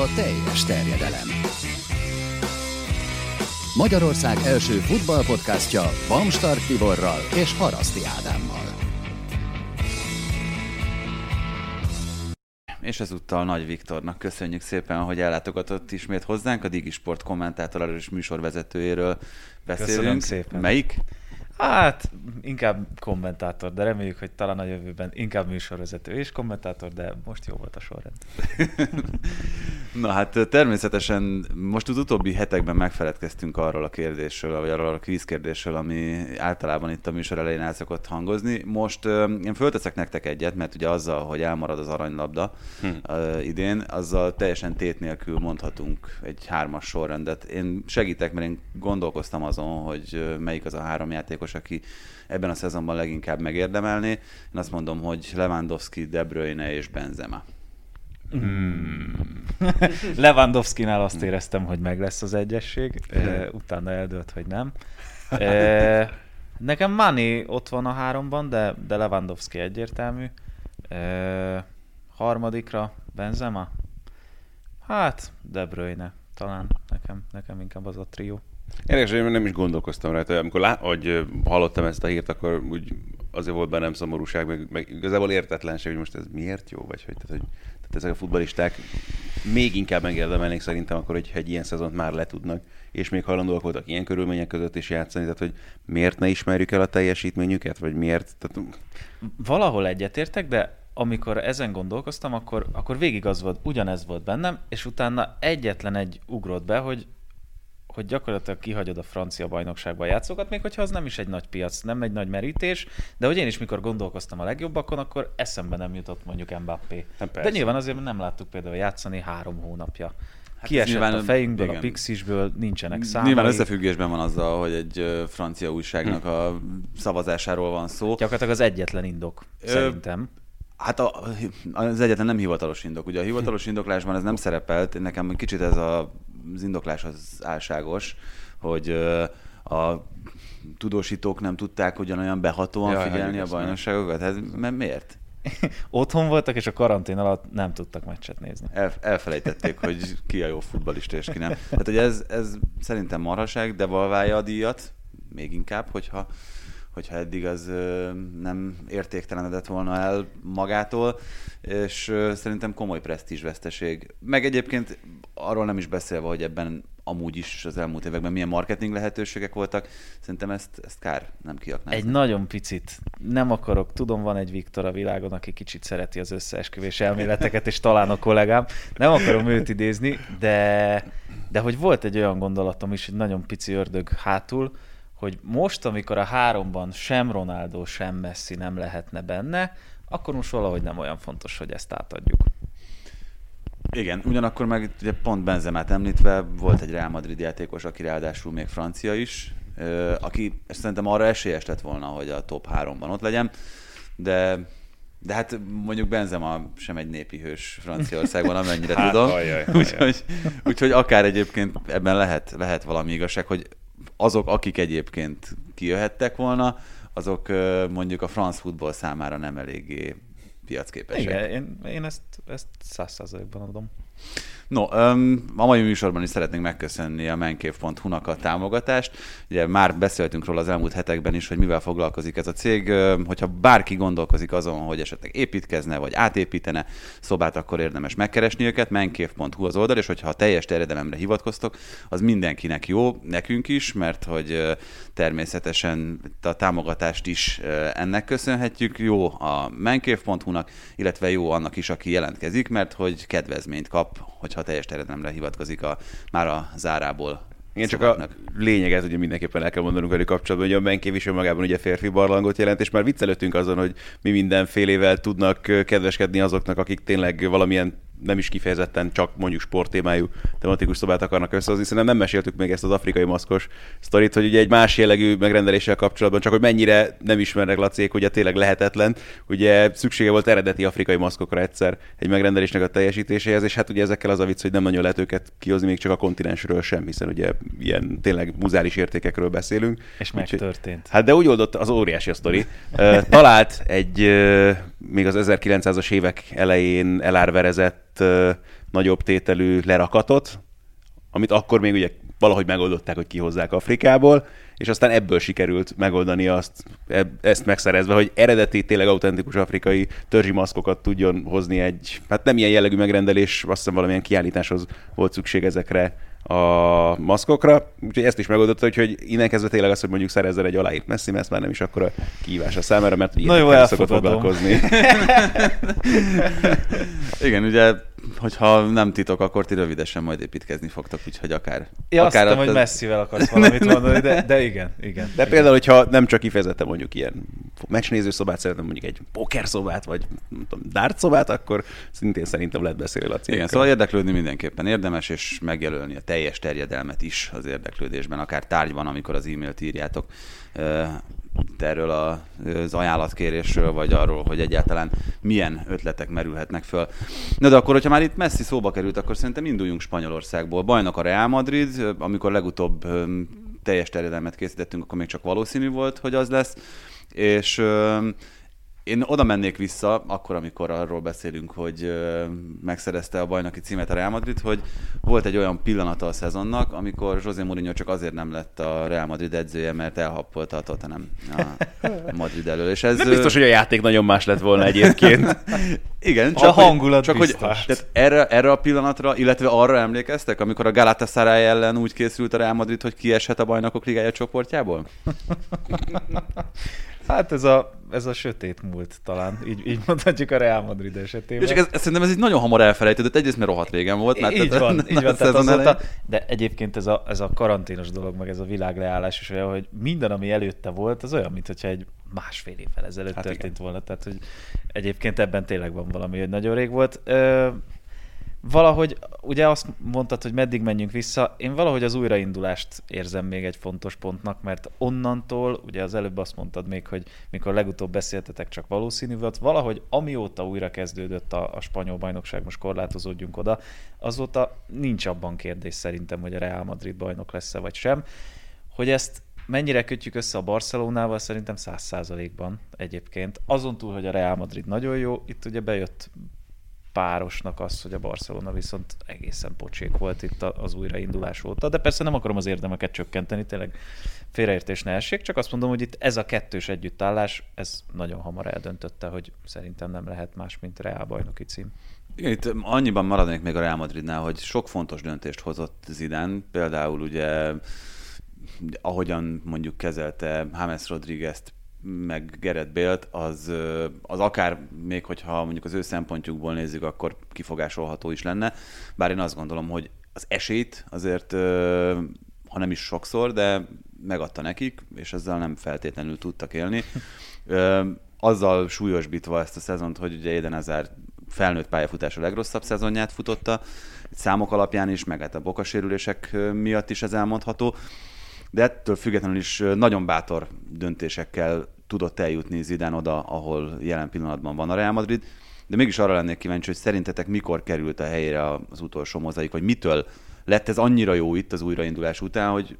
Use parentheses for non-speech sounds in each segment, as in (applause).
a teljes terjedelem. Magyarország első futballpodcastja Bamstart Tiborral és Haraszti Ádámmal. És ezúttal Nagy Viktornak köszönjük szépen, hogy ellátogatott ismét hozzánk, a Digi Sport kommentátoráról és műsorvezetőjéről beszélünk. Köszönöm szépen. Melyik? Hát, inkább kommentátor, de reméljük, hogy talán a jövőben inkább műsorvezető és kommentátor, de most jó volt a sorrend. (laughs) Na hát természetesen most az utóbbi hetekben megfeledkeztünk arról a kérdésről, vagy arról a kvízkérdésről, ami általában itt a műsor elején el szokott hangozni. Most én fölteszek nektek egyet, mert ugye azzal, hogy elmarad az aranylabda hm. idén, azzal teljesen tét nélkül mondhatunk egy hármas sorrendet. Én segítek, mert én gondolkoztam azon, hogy melyik az a három játékos, aki ebben a szezonban leginkább megérdemelné. Én azt mondom, hogy Lewandowski, De Bruyne és Benzema. Hmm. (laughs) Lewandowski-nál azt éreztem, hogy meg lesz az egyesség, utána eldőlt, hogy nem. Nekem Mani ott van a háromban, de, de Lewandowski egyértelmű. Harmadikra Benzema? Hát, De Bruyne talán nekem, nekem inkább az a trió. Érdekes, hogy nem is gondolkoztam rá, amikor lá- hogy hallottam ezt a hírt, akkor úgy azért volt bennem szomorúság, meg, meg igazából értetlenség, hogy most ez miért jó, vagy hogy, tehát, hogy tehát ezek a futbalisták még inkább megérdemelnék szerintem akkor, hogyha egy ilyen szezont már letudnak, és még hajlandóak voltak ilyen körülmények között is játszani, tehát hogy miért ne ismerjük el a teljesítményüket, vagy miért? Tehát... Valahol egyetértek, de amikor ezen gondolkoztam, akkor, akkor végig az volt, ugyanez volt bennem, és utána egyetlen egy ugrott be, hogy hogy gyakorlatilag kihagyod a francia bajnokságban játszókat, még hogyha az nem is egy nagy piac, nem egy nagy merítés, de hogy én is mikor gondolkoztam a legjobbakon, akkor eszembe nem jutott mondjuk Mbappé. Hát de nyilván azért nem láttuk például játszani három hónapja. Hát Kiesett nyilván, a fejünkből, igen. a Pixisből, nincsenek számai. Nyilván összefüggésben van azzal, hogy egy francia újságnak a szavazásáról van szó. Gyakorlatilag az egyetlen indok, Ö, szerintem. Hát a, az egyetlen nem hivatalos indok. Ugye a hivatalos indoklásban ez nem szerepelt, nekem kicsit ez a az indoklás az álságos, hogy a tudósítók nem tudták ugyanolyan behatóan ja, figyelni a bajnokságokat. Hát, mert miért? (laughs) Otthon voltak, és a karantén alatt nem tudtak meccset nézni. El, elfelejtették, hogy ki a jó futbalista, és ki nem. Tehát, hogy ez, ez szerintem marhaság, devalválja a díjat, még inkább, hogyha hogyha eddig az nem értéktelenedett volna el magától, és szerintem komoly veszteség. Meg egyébként arról nem is beszélve, hogy ebben amúgy is az elmúlt években milyen marketing lehetőségek voltak, szerintem ezt, ezt kár nem kiaknázni. Egy nagyon picit, nem akarok, tudom, van egy Viktor a világon, aki kicsit szereti az összeesküvés elméleteket, és talán a kollégám, nem akarom őt idézni, de, de hogy volt egy olyan gondolatom is, egy nagyon pici ördög hátul, hogy most, amikor a háromban sem Ronaldo, sem Messi nem lehetne benne, akkor most valahogy nem olyan fontos, hogy ezt átadjuk. Igen, ugyanakkor meg ugye pont Benzemát említve volt egy Real Madrid játékos, aki ráadásul még francia is, aki szerintem arra esélyes lett volna, hogy a top 3-ban ott legyen, de de hát mondjuk Benzema sem egy népi hős Franciaországban, amennyire (laughs) hát, tudom. Úgyhogy, úgyhogy akár egyébként ebben lehet, lehet valami igazság, hogy azok, akik egyébként kijöhettek volna, azok mondjuk a France football számára nem eléggé piacképesek. Igen, én, én ezt, ezt száz százalékban adom. No, a mai műsorban is szeretnénk megköszönni a menkév.hu-nak a támogatást. Ugye már beszéltünk róla az elmúlt hetekben is, hogy mivel foglalkozik ez a cég. Hogyha bárki gondolkozik azon, hogy esetleg építkezne, vagy átépítene szobát, akkor érdemes megkeresni őket. menkév.hu az oldal, és hogyha a teljes terjedelemre hivatkoztok, az mindenkinek jó, nekünk is, mert hogy természetesen a támogatást is ennek köszönhetjük. Jó a menkév.hu-nak, illetve jó annak is, aki jelentkezik, mert hogy kedvezményt kap, hogyha ha teljes terjedelemre hivatkozik a, már a zárából igen, csak a lényeget ugye mindenképpen el kell mondanunk velük kapcsolatban, hogy a Menkév is magában ugye férfi barlangot jelent, és már viccelődtünk azon, hogy mi mindenfélével tudnak kedveskedni azoknak, akik tényleg valamilyen nem is kifejezetten csak mondjuk sporttémájú tematikus szobát akarnak összehozni, hiszen nem meséltük még ezt az afrikai maszkos sztorit, hogy ugye egy más jellegű megrendeléssel kapcsolatban, csak hogy mennyire nem ismernek lacék, ugye tényleg lehetetlen. Ugye szüksége volt eredeti afrikai maszkokra egyszer egy megrendelésnek a teljesítéséhez, és hát ugye ezekkel az a vicc, hogy nem nagyon lehet őket kihozni még csak a kontinensről sem, hiszen ugye ilyen tényleg muzális értékekről beszélünk. És megtörtént. Hát de úgy oldott az óriási a sztori. Talált egy még az 1900-as évek elején elárverezett nagyobb tételű lerakatot, amit akkor még ugye valahogy megoldották, hogy kihozzák Afrikából, és aztán ebből sikerült megoldani azt, ezt megszerezve, hogy eredeti, tényleg autentikus afrikai törzsi maszkokat tudjon hozni egy, hát nem ilyen jellegű megrendelés, azt hiszem valamilyen kiállításhoz volt szükség ezekre a maszkokra, úgyhogy ezt is megoldotta, hogy innen kezdve tényleg az, hogy mondjuk szerezzel egy aláírt Messi, mert már nem is akkor a kihívás a számára, mert Na jó, szokott (laughs) foglalkozni. Igen, ugye hogyha nem titok, akkor ti rövidesen majd építkezni fogtok, úgyhogy akár... Ja, akár azt hittem, hogy messzivel akarsz (laughs) valamit mondani, de, de igen, igen. De igen. például, hogyha nem csak kifejezetten mondjuk ilyen meccsnéző szobát szeretem, mondjuk egy poker szobát, vagy nem tudom, dart szobát, akkor szintén szerintem lehet beszélni a Igen, szóval érdeklődni mindenképpen érdemes, és megjelölni a teljes terjedelmet is az érdeklődésben, akár tárgyban, amikor az e-mailt írjátok erről az ajánlatkérésről, vagy arról, hogy egyáltalán milyen ötletek merülhetnek föl. Na de akkor, hogyha már itt messzi szóba került, akkor szerintem induljunk Spanyolországból. Bajnak a Real Madrid, amikor legutóbb teljes terjedelmet készítettünk, akkor még csak valószínű volt, hogy az lesz. És én oda mennék vissza, akkor, amikor arról beszélünk, hogy megszerezte a bajnoki címet a Real Madrid, hogy volt egy olyan pillanata a szezonnak, amikor José Mourinho csak azért nem lett a Real Madrid edzője, mert elhappolta a Tottenham a (laughs) Madrid elől. És ez, nem biztos, hogy a játék nagyon más lett volna egyébként. (laughs) Igen, csak, a hangulat csak biztos. hogy tehát erre, erre a pillanatra, illetve arra emlékeztek, amikor a Galatasaray ellen úgy készült a Real Madrid, hogy kieshet a bajnokok ligája csoportjából? (laughs) Hát ez a, ez a sötét múlt talán, így, így mondhatjuk a Real Madrid esetében. És ez, ez, szerintem ez így nagyon hamar elfelejtődött, egyrészt mert rohadt régen volt. Mert így tehát, van, (laughs) így van, tehát azóta, de egyébként ez a, ez a karanténos dolog, meg ez a világleállás is olyan, hogy minden, ami előtte volt, az olyan, mintha egy másfél évvel ezelőtt hát történt igen. volna. Tehát, hogy egyébként ebben tényleg van valami, hogy nagyon rég volt. Ö, valahogy, ugye azt mondtad, hogy meddig menjünk vissza, én valahogy az újraindulást érzem még egy fontos pontnak, mert onnantól, ugye az előbb azt mondtad még, hogy mikor legutóbb beszéltetek, csak valószínű volt, valahogy amióta újra kezdődött a, a spanyol bajnokság, most korlátozódjunk oda, azóta nincs abban kérdés szerintem, hogy a Real Madrid bajnok lesz-e vagy sem. Hogy ezt mennyire kötjük össze a Barcelonával, szerintem száz százalékban egyébként. Azon túl, hogy a Real Madrid nagyon jó, itt ugye bejött párosnak az, hogy a Barcelona viszont egészen pocsék volt itt az újraindulás óta, de persze nem akarom az érdemeket csökkenteni, tényleg félreértés ne essék, csak azt mondom, hogy itt ez a kettős együttállás, ez nagyon hamar eldöntötte, hogy szerintem nem lehet más, mint Real bajnoki cím. Igen, itt annyiban maradnék még a Real Madridnál, hogy sok fontos döntést hozott Zidane, például ugye ahogyan mondjuk kezelte James Rodriguez-t meg Gerett Bélt, az, az akár még, hogyha mondjuk az ő szempontjukból nézzük, akkor kifogásolható is lenne. Bár én azt gondolom, hogy az esélyt azért, ha nem is sokszor, de megadta nekik, és ezzel nem feltétlenül tudtak élni. Azzal súlyosbítva ezt a szezont, hogy ugye Eden Hazard felnőtt pályafutás a legrosszabb szezonját futotta, számok alapján is, meg hát a bokasérülések miatt is ez elmondható de ettől függetlenül is nagyon bátor döntésekkel tudott eljutni Zidane oda, ahol jelen pillanatban van a Real Madrid. De mégis arra lennék kíváncsi, hogy szerintetek mikor került a helyére az utolsó mozaik, vagy mitől lett ez annyira jó itt az újraindulás után, hogy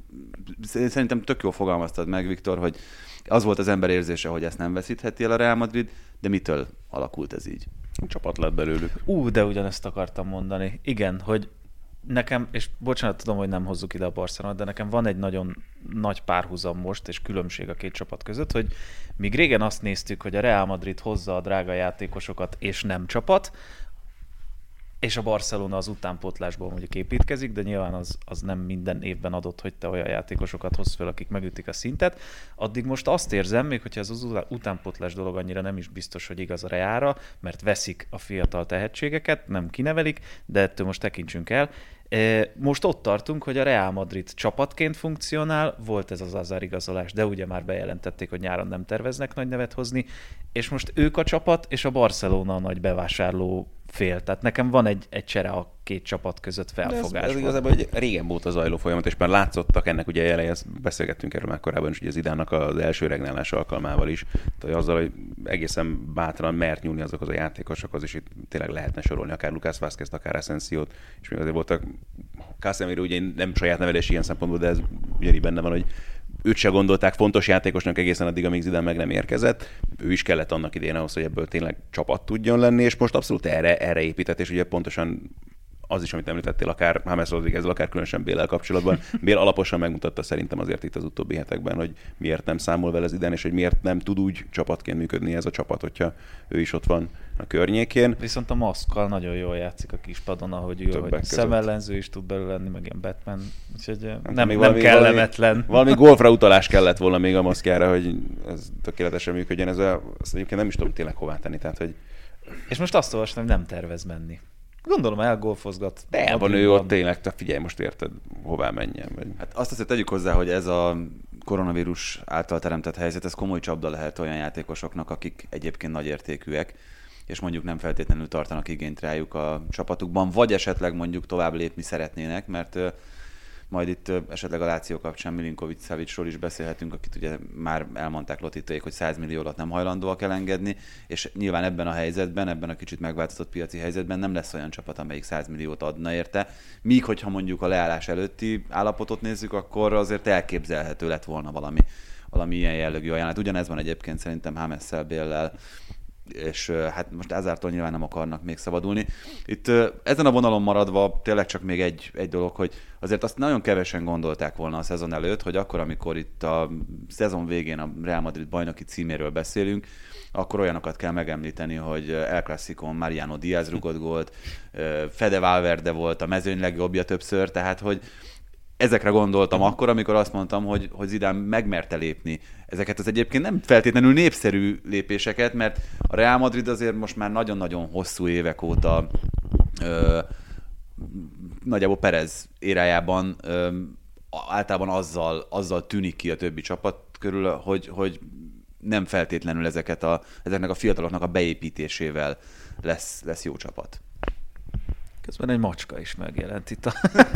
szerintem tök jól fogalmaztad meg, Viktor, hogy az volt az ember érzése, hogy ezt nem veszítheti el a Real Madrid, de mitől alakult ez így? Csapat lett belőlük. Ú, de ugyanezt akartam mondani. Igen, hogy nekem, és bocsánat, tudom, hogy nem hozzuk ide a Barcelonát, de nekem van egy nagyon nagy párhuzam most, és különbség a két csapat között, hogy míg régen azt néztük, hogy a Real Madrid hozza a drága játékosokat, és nem csapat, és a Barcelona az utánpótlásból mondjuk építkezik, de nyilván az, az nem minden évben adott, hogy te olyan játékosokat hozz fel, akik megütik a szintet. Addig most azt érzem, még hogyha ez az utánpótlás dolog annyira nem is biztos, hogy igaz a Reára, mert veszik a fiatal tehetségeket, nem kinevelik, de ettől most tekintsünk el. Most ott tartunk, hogy a Real Madrid csapatként funkcionál, volt ez az Azar igazolás, de ugye már bejelentették, hogy nyáron nem terveznek nagy nevet hozni, és most ők a csapat, és a Barcelona a nagy bevásárló fél. Tehát nekem van egy, egy csere a két csapat között felfogás. Ez, ez igazából egy régen volt a zajló folyamat, és már látszottak ennek ugye jelei, ezt beszélgettünk erről már korábban is, ugye az idának az első regnálás alkalmával is, tehát azzal, hogy egészen bátran mert nyúlni azokhoz a játékosokhoz, és itt tényleg lehetne sorolni akár Lucas vázquez akár Asensio-t, és még azért voltak Casemiro ugye nem saját nevelés ilyen szempontból, de ez ugyanígy benne van, hogy őt se gondolták fontos játékosnak egészen addig, amíg Zidane meg nem érkezett. Ő is kellett annak idén ahhoz, hogy ebből tényleg csapat tudjon lenni, és most abszolút erre, erre épített, és ugye pontosan az is, amit említettél, akár James Rodriguez, akár különösen Bélel kapcsolatban. (laughs) Bél alaposan megmutatta szerintem azért itt az utóbbi hetekben, hogy miért nem számol vele az idén, és hogy miért nem tud úgy csapatként működni ez a csapat, hogyha ő is ott van a környékén. Viszont a maszkkal nagyon jól játszik a kispadon, ahogy ő, hogy szemellenző is tud belőle lenni, meg ilyen Batman, úgyhogy hát nem, még nem valami, kellemetlen. Valami, valami (laughs) golfra utalás kellett volna még a maszkjára, hogy ez tökéletesen működjön. Ez a, azt egyébként nem is tudom tényleg hová tenni, tehát hogy és most azt olvastam, hogy nem tervez menni. Gondolom elgolfozgat. De van ő ott tényleg, te figyelj, most érted, hová menjen. Vagy... Hát azt azért tegyük hozzá, hogy ez a koronavírus által teremtett helyzet, ez komoly csapda lehet olyan játékosoknak, akik egyébként nagy értékűek, és mondjuk nem feltétlenül tartanak igényt rájuk a csapatukban, vagy esetleg mondjuk tovább lépni szeretnének, mert majd itt esetleg a Láció kapcsán Milinkovic Szavicsról is beszélhetünk, akit ugye már elmondták Lotiték, hogy 100 millió alatt nem hajlandóak elengedni, és nyilván ebben a helyzetben, ebben a kicsit megváltozott piaci helyzetben nem lesz olyan csapat, amelyik 100 milliót adna érte. Míg, hogyha mondjuk a leállás előtti állapotot nézzük, akkor azért elképzelhető lett volna valami, valami ilyen jellegű ajánlat. Ugyanez van egyébként szerintem Hámesszel Béllel, és hát most ezártól nyilván nem akarnak még szabadulni. Itt ezen a vonalon maradva tényleg csak még egy, egy dolog, hogy azért azt nagyon kevesen gondolták volna a szezon előtt, hogy akkor, amikor itt a szezon végén a Real Madrid bajnoki címéről beszélünk, akkor olyanokat kell megemlíteni, hogy El Clasico Mariano Diaz rugott gólt, Fede Valverde volt a mezőny legjobbja többször, tehát hogy ezekre gondoltam akkor, amikor azt mondtam, hogy, hogy Zidán megmerte lépni ezeket az egyébként nem feltétlenül népszerű lépéseket, mert a Real Madrid azért most már nagyon-nagyon hosszú évek óta ö, nagyjából Perez érájában ö, általában azzal, azzal tűnik ki a többi csapat körül, hogy, hogy nem feltétlenül ezeket a, ezeknek a fiataloknak a beépítésével lesz, lesz jó csapat. Közben egy macska is megjelent itt a,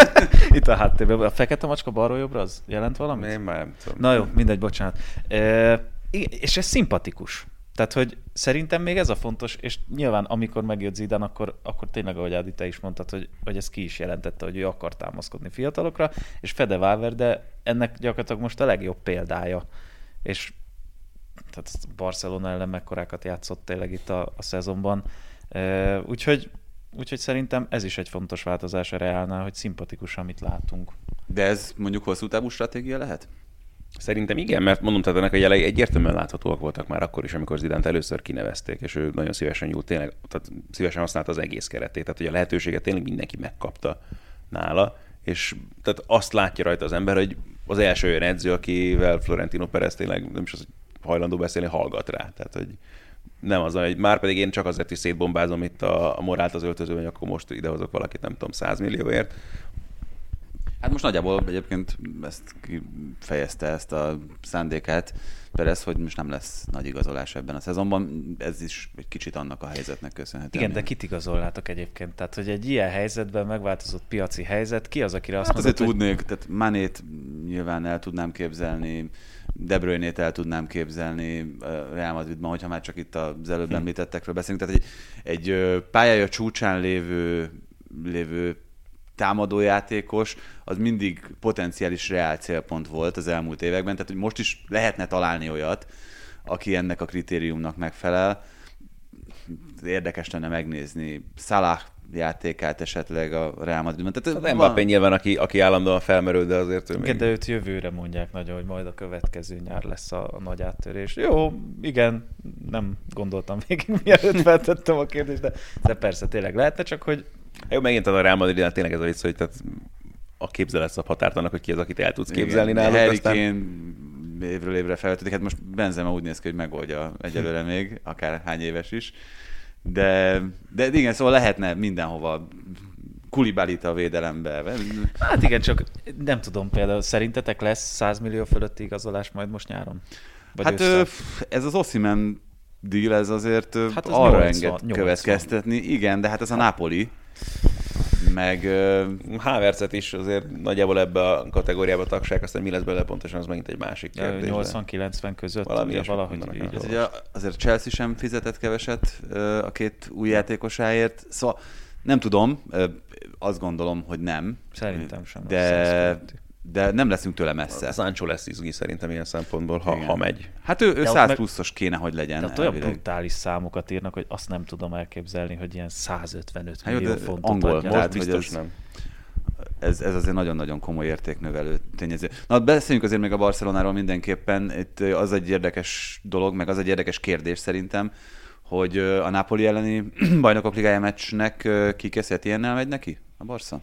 (laughs) itt a háttérben. A fekete macska balról jobbra az jelent valamit? Én már nem tudom. Na jó, mindegy, bocsánat. E, és ez szimpatikus. Tehát, hogy szerintem még ez a fontos, és nyilván amikor megjött Zidán, akkor, akkor tényleg, ahogy Ádi, te is mondtad, hogy, hogy ez ki is jelentette, hogy ő akar támaszkodni fiatalokra, és Fede Valverde ennek gyakorlatilag most a legjobb példája. És tehát Barcelona ellen mekkorákat játszott tényleg itt a, a szezonban. E, úgyhogy Úgyhogy szerintem ez is egy fontos változás a Reálnál, hogy szimpatikus, amit látunk. De ez mondjuk hosszú távú stratégia lehet? Szerintem igen, mert mondom, tehát ennek a jelei egyértelműen láthatóak voltak már akkor is, amikor Zidánt először kinevezték, és ő nagyon szívesen nyúlt, tényleg, tehát szívesen használta az egész keretét, tehát hogy a lehetőséget tényleg mindenki megkapta nála, és tehát azt látja rajta az ember, hogy az első olyan edző, akivel Florentino Perez tényleg nem is az, hajlandó beszélni, hallgat rá. Tehát, hogy nem az, hogy már pedig én csak azért is szétbombázom itt a, a morált az öltözőben, hogy akkor most idehozok valakit, nem tudom, 100 millióért. Hát most nagyjából egyébként ezt fejezte ezt a szándékát Perez, hogy most nem lesz nagy igazolás ebben a szezonban. Ez is egy kicsit annak a helyzetnek köszönhető. Igen, de kit igazolnátok egyébként? Tehát, hogy egy ilyen helyzetben megváltozott piaci helyzet, ki az, akire azt hát mondod, azért hogy... tudnék, tehát Manét nyilván el tudnám képzelni, de Bruyne-t el tudnám képzelni Real Madridban, hogyha már csak itt az előbb hm. említettekről beszélünk. Tehát egy, egy pályája csúcsán lévő, lévő támadójátékos, az mindig potenciális reál célpont volt az elmúlt években, tehát hogy most is lehetne találni olyat, aki ennek a kritériumnak megfelel. Érdekes lenne megnézni Salah játékát esetleg a Real Madridban. Tehát az Mbappé van... nyilván, aki, aki állandóan felmerül, de azért ő igen, még... de őt jövőre mondják nagyon, hogy majd a következő nyár lesz a, a nagy áttörés. Jó, igen, nem gondoltam végig, (laughs) mielőtt feltettem a kérdést, de, de persze tényleg lehetne, csak hogy... Jó, megint a Real Madrid, tényleg ez a vicc, hogy tehát a képzelet szab határt annak, hogy ki az, akit el tudsz képzelni igen, náluk. Harry aztán... Kane évről évre felvetődik. Hát most Benzema úgy néz ki, hogy megoldja egyelőre még, akár hány éves is. De, de igen, szóval lehetne mindenhova Kulibalit a védelembe. Hát igen, csak nem tudom például, szerintetek lesz 100 millió fölötti igazolás majd most nyáron? Vagy hát össze? ez az Ossiman deal, ez azért hát arra 80, enged 80. következtetni. Igen, de hát ez a Napoli meg... Havertzet is azért nagyjából ebbe a kategóriába tagság, aztán mi lesz belőle pontosan, az megint egy másik kérdés. 80-90 között Valami ugye, valahogy így. Ez ugye azért Chelsea sem fizetett keveset a két új játékosáért, szóval nem tudom, azt gondolom, hogy nem. Szerintem sem. De, de nem leszünk tőle messze. Sancho lesz izgi szerintem ilyen szempontból, ha, ha megy. Hát ő, ő De ott 100 meg- pluszos kéne, hogy legyen. De ott olyan brutális számokat írnak, hogy azt nem tudom elképzelni, hogy ilyen 155 Hát millió de fontot angol, adjanak. tehát, Most hogy biztos ez- nem. ez, ez azért nagyon-nagyon komoly értéknövelő tényező. Na, beszéljünk azért még a Barcelonáról mindenképpen. Itt az egy érdekes dolog, meg az egy érdekes kérdés szerintem, hogy a Napoli elleni (clears throat) bajnokok ligája meccsnek ö, kikészített ilyennel megy neki a Barca?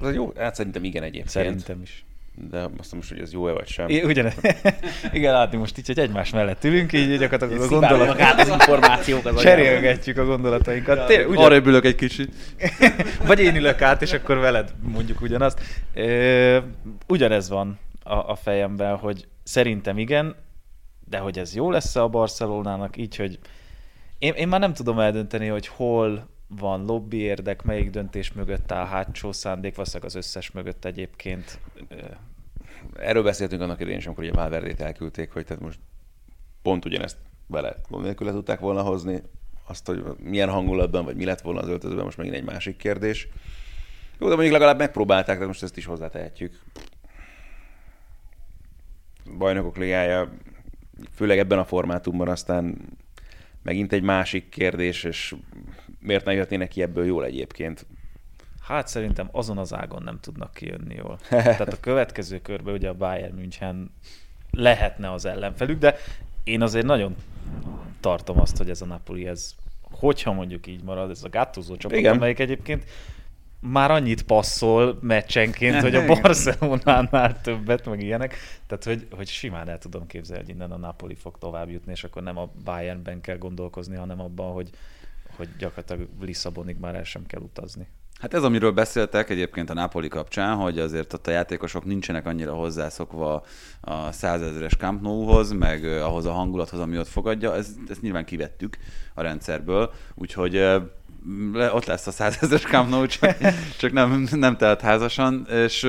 Ez egy jó, hát szerintem igen egyébként. Szerintem is. De azt most, hogy ez jó-e vagy sem. É, ugyanez. (laughs) Igen, látni most így, hogy egymás mellett ülünk, így gyakorlatilag a Szivárognak gondolat... át az információk az. Cserélgetjük a gondolatainkat. Tényleg, ugyan... Arra ülök egy kicsit. (laughs) Vagy én ülök át, és akkor veled mondjuk ugyanazt. Ö, ugyanez van a, a fejemben, hogy szerintem igen, de hogy ez jó lesz a Barcelonának, így, hogy én, én már nem tudom eldönteni, hogy hol van lobby érdek, melyik döntés mögött áll hátsó szándék, valószínűleg az összes mögött egyébként. Ö, Erről beszéltünk annak idején is, amikor ugye Valverdét elküldték, hogy tehát most pont ugyanezt vele gond nélkül le tudták volna hozni. Azt, hogy milyen hangulatban, vagy mi lett volna az öltözőben, most megint egy másik kérdés. Jó, de mondjuk legalább megpróbálták, de most ezt is hozzátehetjük. Bajnokok ligája, főleg ebben a formátumban aztán megint egy másik kérdés, és miért ne jöhetnének ki ebből jól egyébként? Hát szerintem azon az ágon nem tudnak kijönni jól. (laughs) Tehát a következő körben ugye a Bayern München lehetne az ellenfelük, de én azért nagyon tartom azt, hogy ez a Napoli, ez, hogyha mondjuk így marad, ez a gátúzó csapat, Igen. amelyik egyébként már annyit passzol meccsenként, (laughs) hogy a. Barcelonánál többet, meg ilyenek. Tehát, hogy, hogy simán el tudom képzelni, hogy innen a Napoli fog tovább jutni, és akkor nem a Bayernben kell gondolkozni, hanem abban, hogy, hogy gyakorlatilag Lisszabonig már el sem kell utazni. Hát ez, amiről beszéltek egyébként a Napoli kapcsán, hogy azért ott a játékosok nincsenek annyira hozzászokva a százezeres Camp Nou-hoz, meg ahhoz a hangulathoz, ami ott fogadja, ez, ezt nyilván kivettük a rendszerből, úgyhogy le, ott lesz a százezeres Camp Nou, csak, (laughs) csak nem, nem telt házasan, és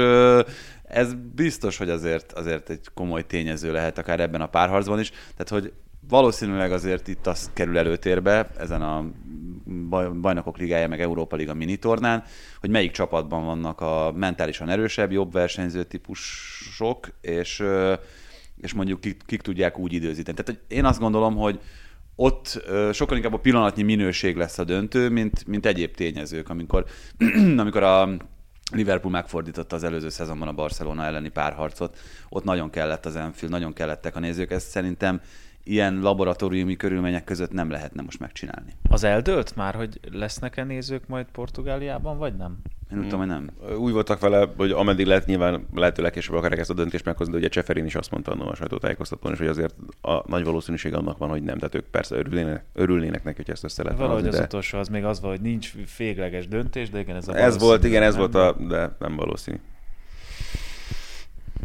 ez biztos, hogy azért, azért egy komoly tényező lehet akár ebben a párharcban is, tehát hogy valószínűleg azért itt az kerül előtérbe ezen a baj- bajnokok ligája, meg Európa Liga minitornán, hogy melyik csapatban vannak a mentálisan erősebb, jobb versenyző típusok, és, és mondjuk kik, kik tudják úgy időzíteni. Tehát én azt gondolom, hogy ott sokkal inkább a pillanatnyi minőség lesz a döntő, mint, mint egyéb tényezők, amikor, (clears throat) amikor a Liverpool megfordította az előző szezonban a Barcelona elleni párharcot, ott nagyon kellett az Enfield, nagyon kellettek a nézők, ezt szerintem ilyen laboratóriumi körülmények között nem lehetne most megcsinálni. Az eldőlt már, hogy lesznek-e nézők majd Portugáliában, vagy nem? Én úgy tudom, hogy nem. Úgy voltak vele, hogy ameddig lehet, nyilván lehetőleg később akarják ezt a döntést meghozni, de ugye Cseferin is azt mondta annól a sajtótájékoztatón, és hogy azért a nagy valószínűség annak van, hogy nem. Tehát ők persze örülnének, örülnének neki, hogy ezt össze lehet Valahogy hozni, az de utolsó az még az volt, hogy nincs végleges döntés, de igen, ez a ez volt, igen, ez nem? volt a, de nem valószínű.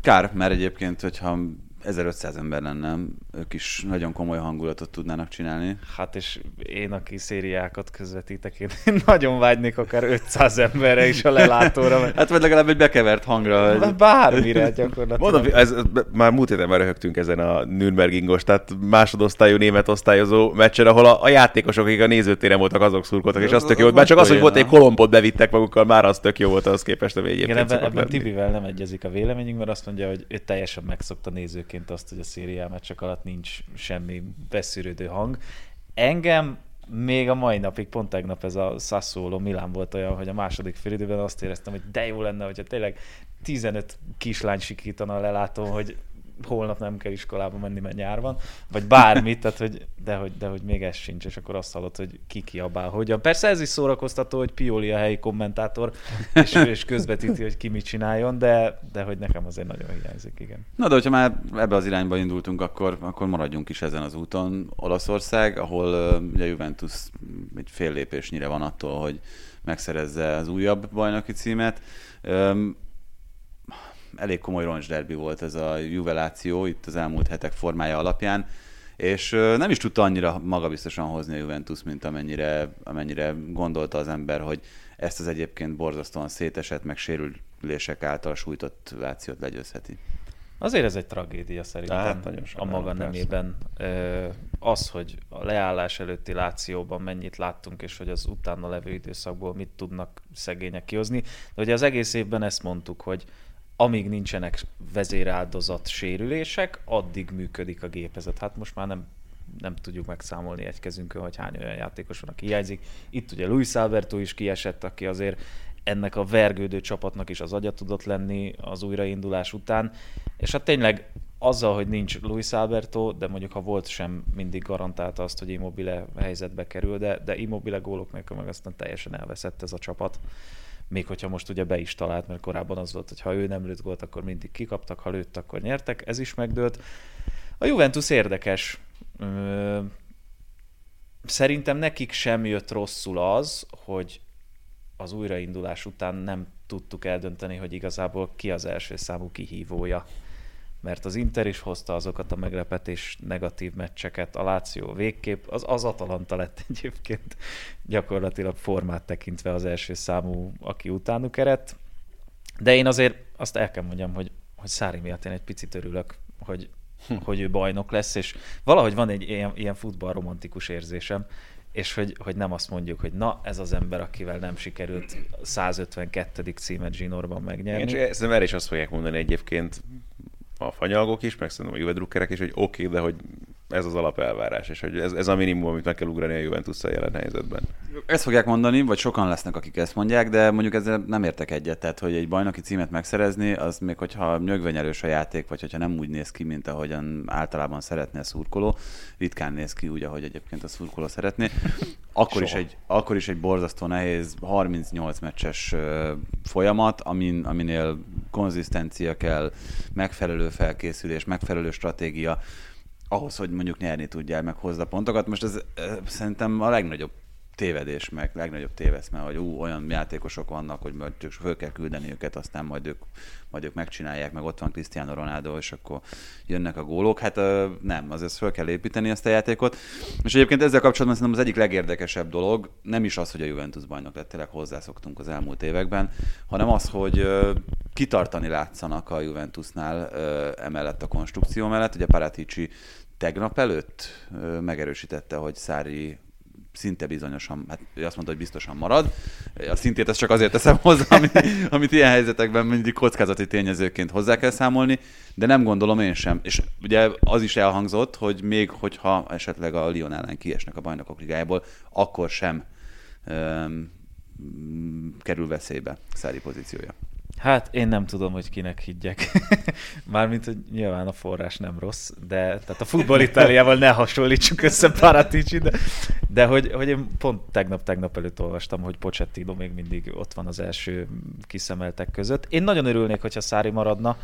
Kár, mert egyébként, hogyha 1500 ember lenne, ők is nagyon komoly hangulatot tudnának csinálni. Hát és én, aki szériákat közvetítek, én (laughs) nagyon vágynék akár 500 emberre is a lelátóra, mert Hát vagy legalább egy bekevert hangra. Hogy... bármire gyakorlatilag. Mondom, ez, már múlt héten már röhögtünk ezen a Nürnbergingos, tehát másodosztályú német osztályozó meccsen, ahol a, a játékosok, akik a nézőtéren voltak, azok szurkoltak, és az tök jó volt. Már csak az, hogy volt egy kolompot bevittek magukkal, már az tök jó volt az képest, ami egyébként Igen, ebben, ebben. Tibivel nem egyezik a véleményünk, mert azt mondja, hogy ő teljesen megszokta nézőként azt, hogy a szériá meccsek alatt nincs semmi beszűrődő hang. Engem még a mai napig, pont tegnap ez a Sassuolo Milán volt olyan, hogy a második félidőben azt éreztem, hogy de jó lenne, hogyha tényleg 15 kislány sikítana a lelátón, hogy holnap nem kell iskolába menni, mert nyár van, vagy bármit, tehát hogy, de, hogy, de hogy még ez sincs, és akkor azt hallott, hogy ki kiabál hogyan. Persze ez is szórakoztató, hogy Pioli a helyi kommentátor, és, ő közvetíti, hogy ki mit csináljon, de, de hogy nekem azért nagyon hiányzik, igen. Na de hogyha már ebbe az irányba indultunk, akkor, akkor maradjunk is ezen az úton. Olaszország, ahol ugye Juventus egy fél lépésnyire van attól, hogy megszerezze az újabb bajnoki címet. Elég komoly roncsderbi volt ez a juveláció itt az elmúlt hetek formája alapján, és nem is tudta annyira magabiztosan hozni a Juventus, mint amennyire, amennyire gondolta az ember, hogy ezt az egyébként borzasztóan szétesett, meg sérülések által sújtott Lációt legyőzheti. Azért ez egy tragédia szerintem Hát, nagyon a maga nemében. Az, hogy a leállás előtti Lációban mennyit láttunk, és hogy az utána levő időszakból mit tudnak szegények kihozni. De ugye az egész évben ezt mondtuk, hogy amíg nincsenek vezéráldozat sérülések, addig működik a gépezet. Hát most már nem nem tudjuk megszámolni egy kezünkön, hogy hány olyan játékos van, aki hiányzik. Itt ugye Luis Alberto is kiesett, aki azért ennek a vergődő csapatnak is az agya tudott lenni az újraindulás után. És hát tényleg azzal, hogy nincs Luis Alberto, de mondjuk ha volt sem mindig garantálta azt, hogy Immobile helyzetbe kerül, de, de Immobile gólok nélkül meg aztán teljesen elveszett ez a csapat. Még hogyha most ugye be is talált, mert korábban az volt, hogy ha ő nem lőtt gólt, akkor mindig kikaptak, ha lőtt, akkor nyertek, ez is megdőlt. A Juventus érdekes. Szerintem nekik sem jött rosszul az, hogy az újraindulás után nem tudtuk eldönteni, hogy igazából ki az első számú kihívója. Mert az Inter is hozta azokat a meglepetés negatív meccseket, a Láció végképp, az, az Atalanta lett (laughs) egyébként gyakorlatilag formát tekintve az első számú, aki utánuk eredt. De én azért azt el kell mondjam, hogy, hogy Szári miatt én egy picit örülök, hogy, hogy ő bajnok lesz, és valahogy van egy ilyen, ilyen futballromantikus érzésem, és hogy, hogy nem azt mondjuk, hogy na, ez az ember, akivel nem sikerült 152. címet zsinórban megnyerni. Igen, szerintem erre is azt fogják mondani egyébként a fanyalgók is, meg szerintem a Juve drukkerek is, hogy oké, okay, de hogy ez az alapelvárás, és hogy ez, ez a minimum, amit meg kell ugrani a juventus jelen helyzetben. Ezt fogják mondani, vagy sokan lesznek, akik ezt mondják, de mondjuk ezzel nem értek egyet. Tehát, hogy egy bajnoki címet megszerezni, az még hogyha nyögvenyelős a játék, vagy hogyha nem úgy néz ki, mint ahogyan általában szeretne a szurkoló, ritkán néz ki úgy, ahogy egyébként a szurkoló szeretné, akkor, is egy, akkor is egy borzasztó nehéz 38 meccses folyamat, amin, aminél konzisztencia kell, megfelelő felkészülés, megfelelő stratégia, ahhoz, hogy mondjuk nyerni tudjál, meg hozd a pontokat. Most ez szerintem a legnagyobb tévedés, meg legnagyobb téveszme, hogy ú, olyan játékosok vannak, hogy majd csak föl kell küldeni őket, aztán majd ők, majd ők megcsinálják, meg ott van Cristiano Ronaldo, és akkor jönnek a gólok. Hát nem, azért föl kell építeni ezt a játékot. És egyébként ezzel kapcsolatban szerintem az egyik legérdekesebb dolog nem is az, hogy a Juventus bajnok lett, tényleg hozzászoktunk az elmúlt években, hanem az, hogy kitartani látszanak a Juventusnál emellett a konstrukció mellett. Ugye Paratici tegnap előtt megerősítette, hogy Szári szinte bizonyosan, hát ő azt mondta, hogy biztosan marad. A szintét ezt csak azért teszem (laughs) hozzá, amit, amit ilyen helyzetekben mindig kockázati tényezőként hozzá kell számolni, de nem gondolom én sem. És ugye az is elhangzott, hogy még hogyha esetleg a Lyon ellen kiesnek a bajnokok ligájából, akkor sem öm, kerül veszélybe Szári pozíciója. Hát én nem tudom, hogy kinek higgyek. (laughs) Mármint, hogy nyilván a forrás nem rossz, de tehát a futball Itáliával ne hasonlítsuk össze Paratici, de, de hogy, hogy én pont tegnap-tegnap előtt olvastam, hogy Pochettino még mindig ott van az első kiszemeltek között. Én nagyon örülnék, hogyha Szári maradna.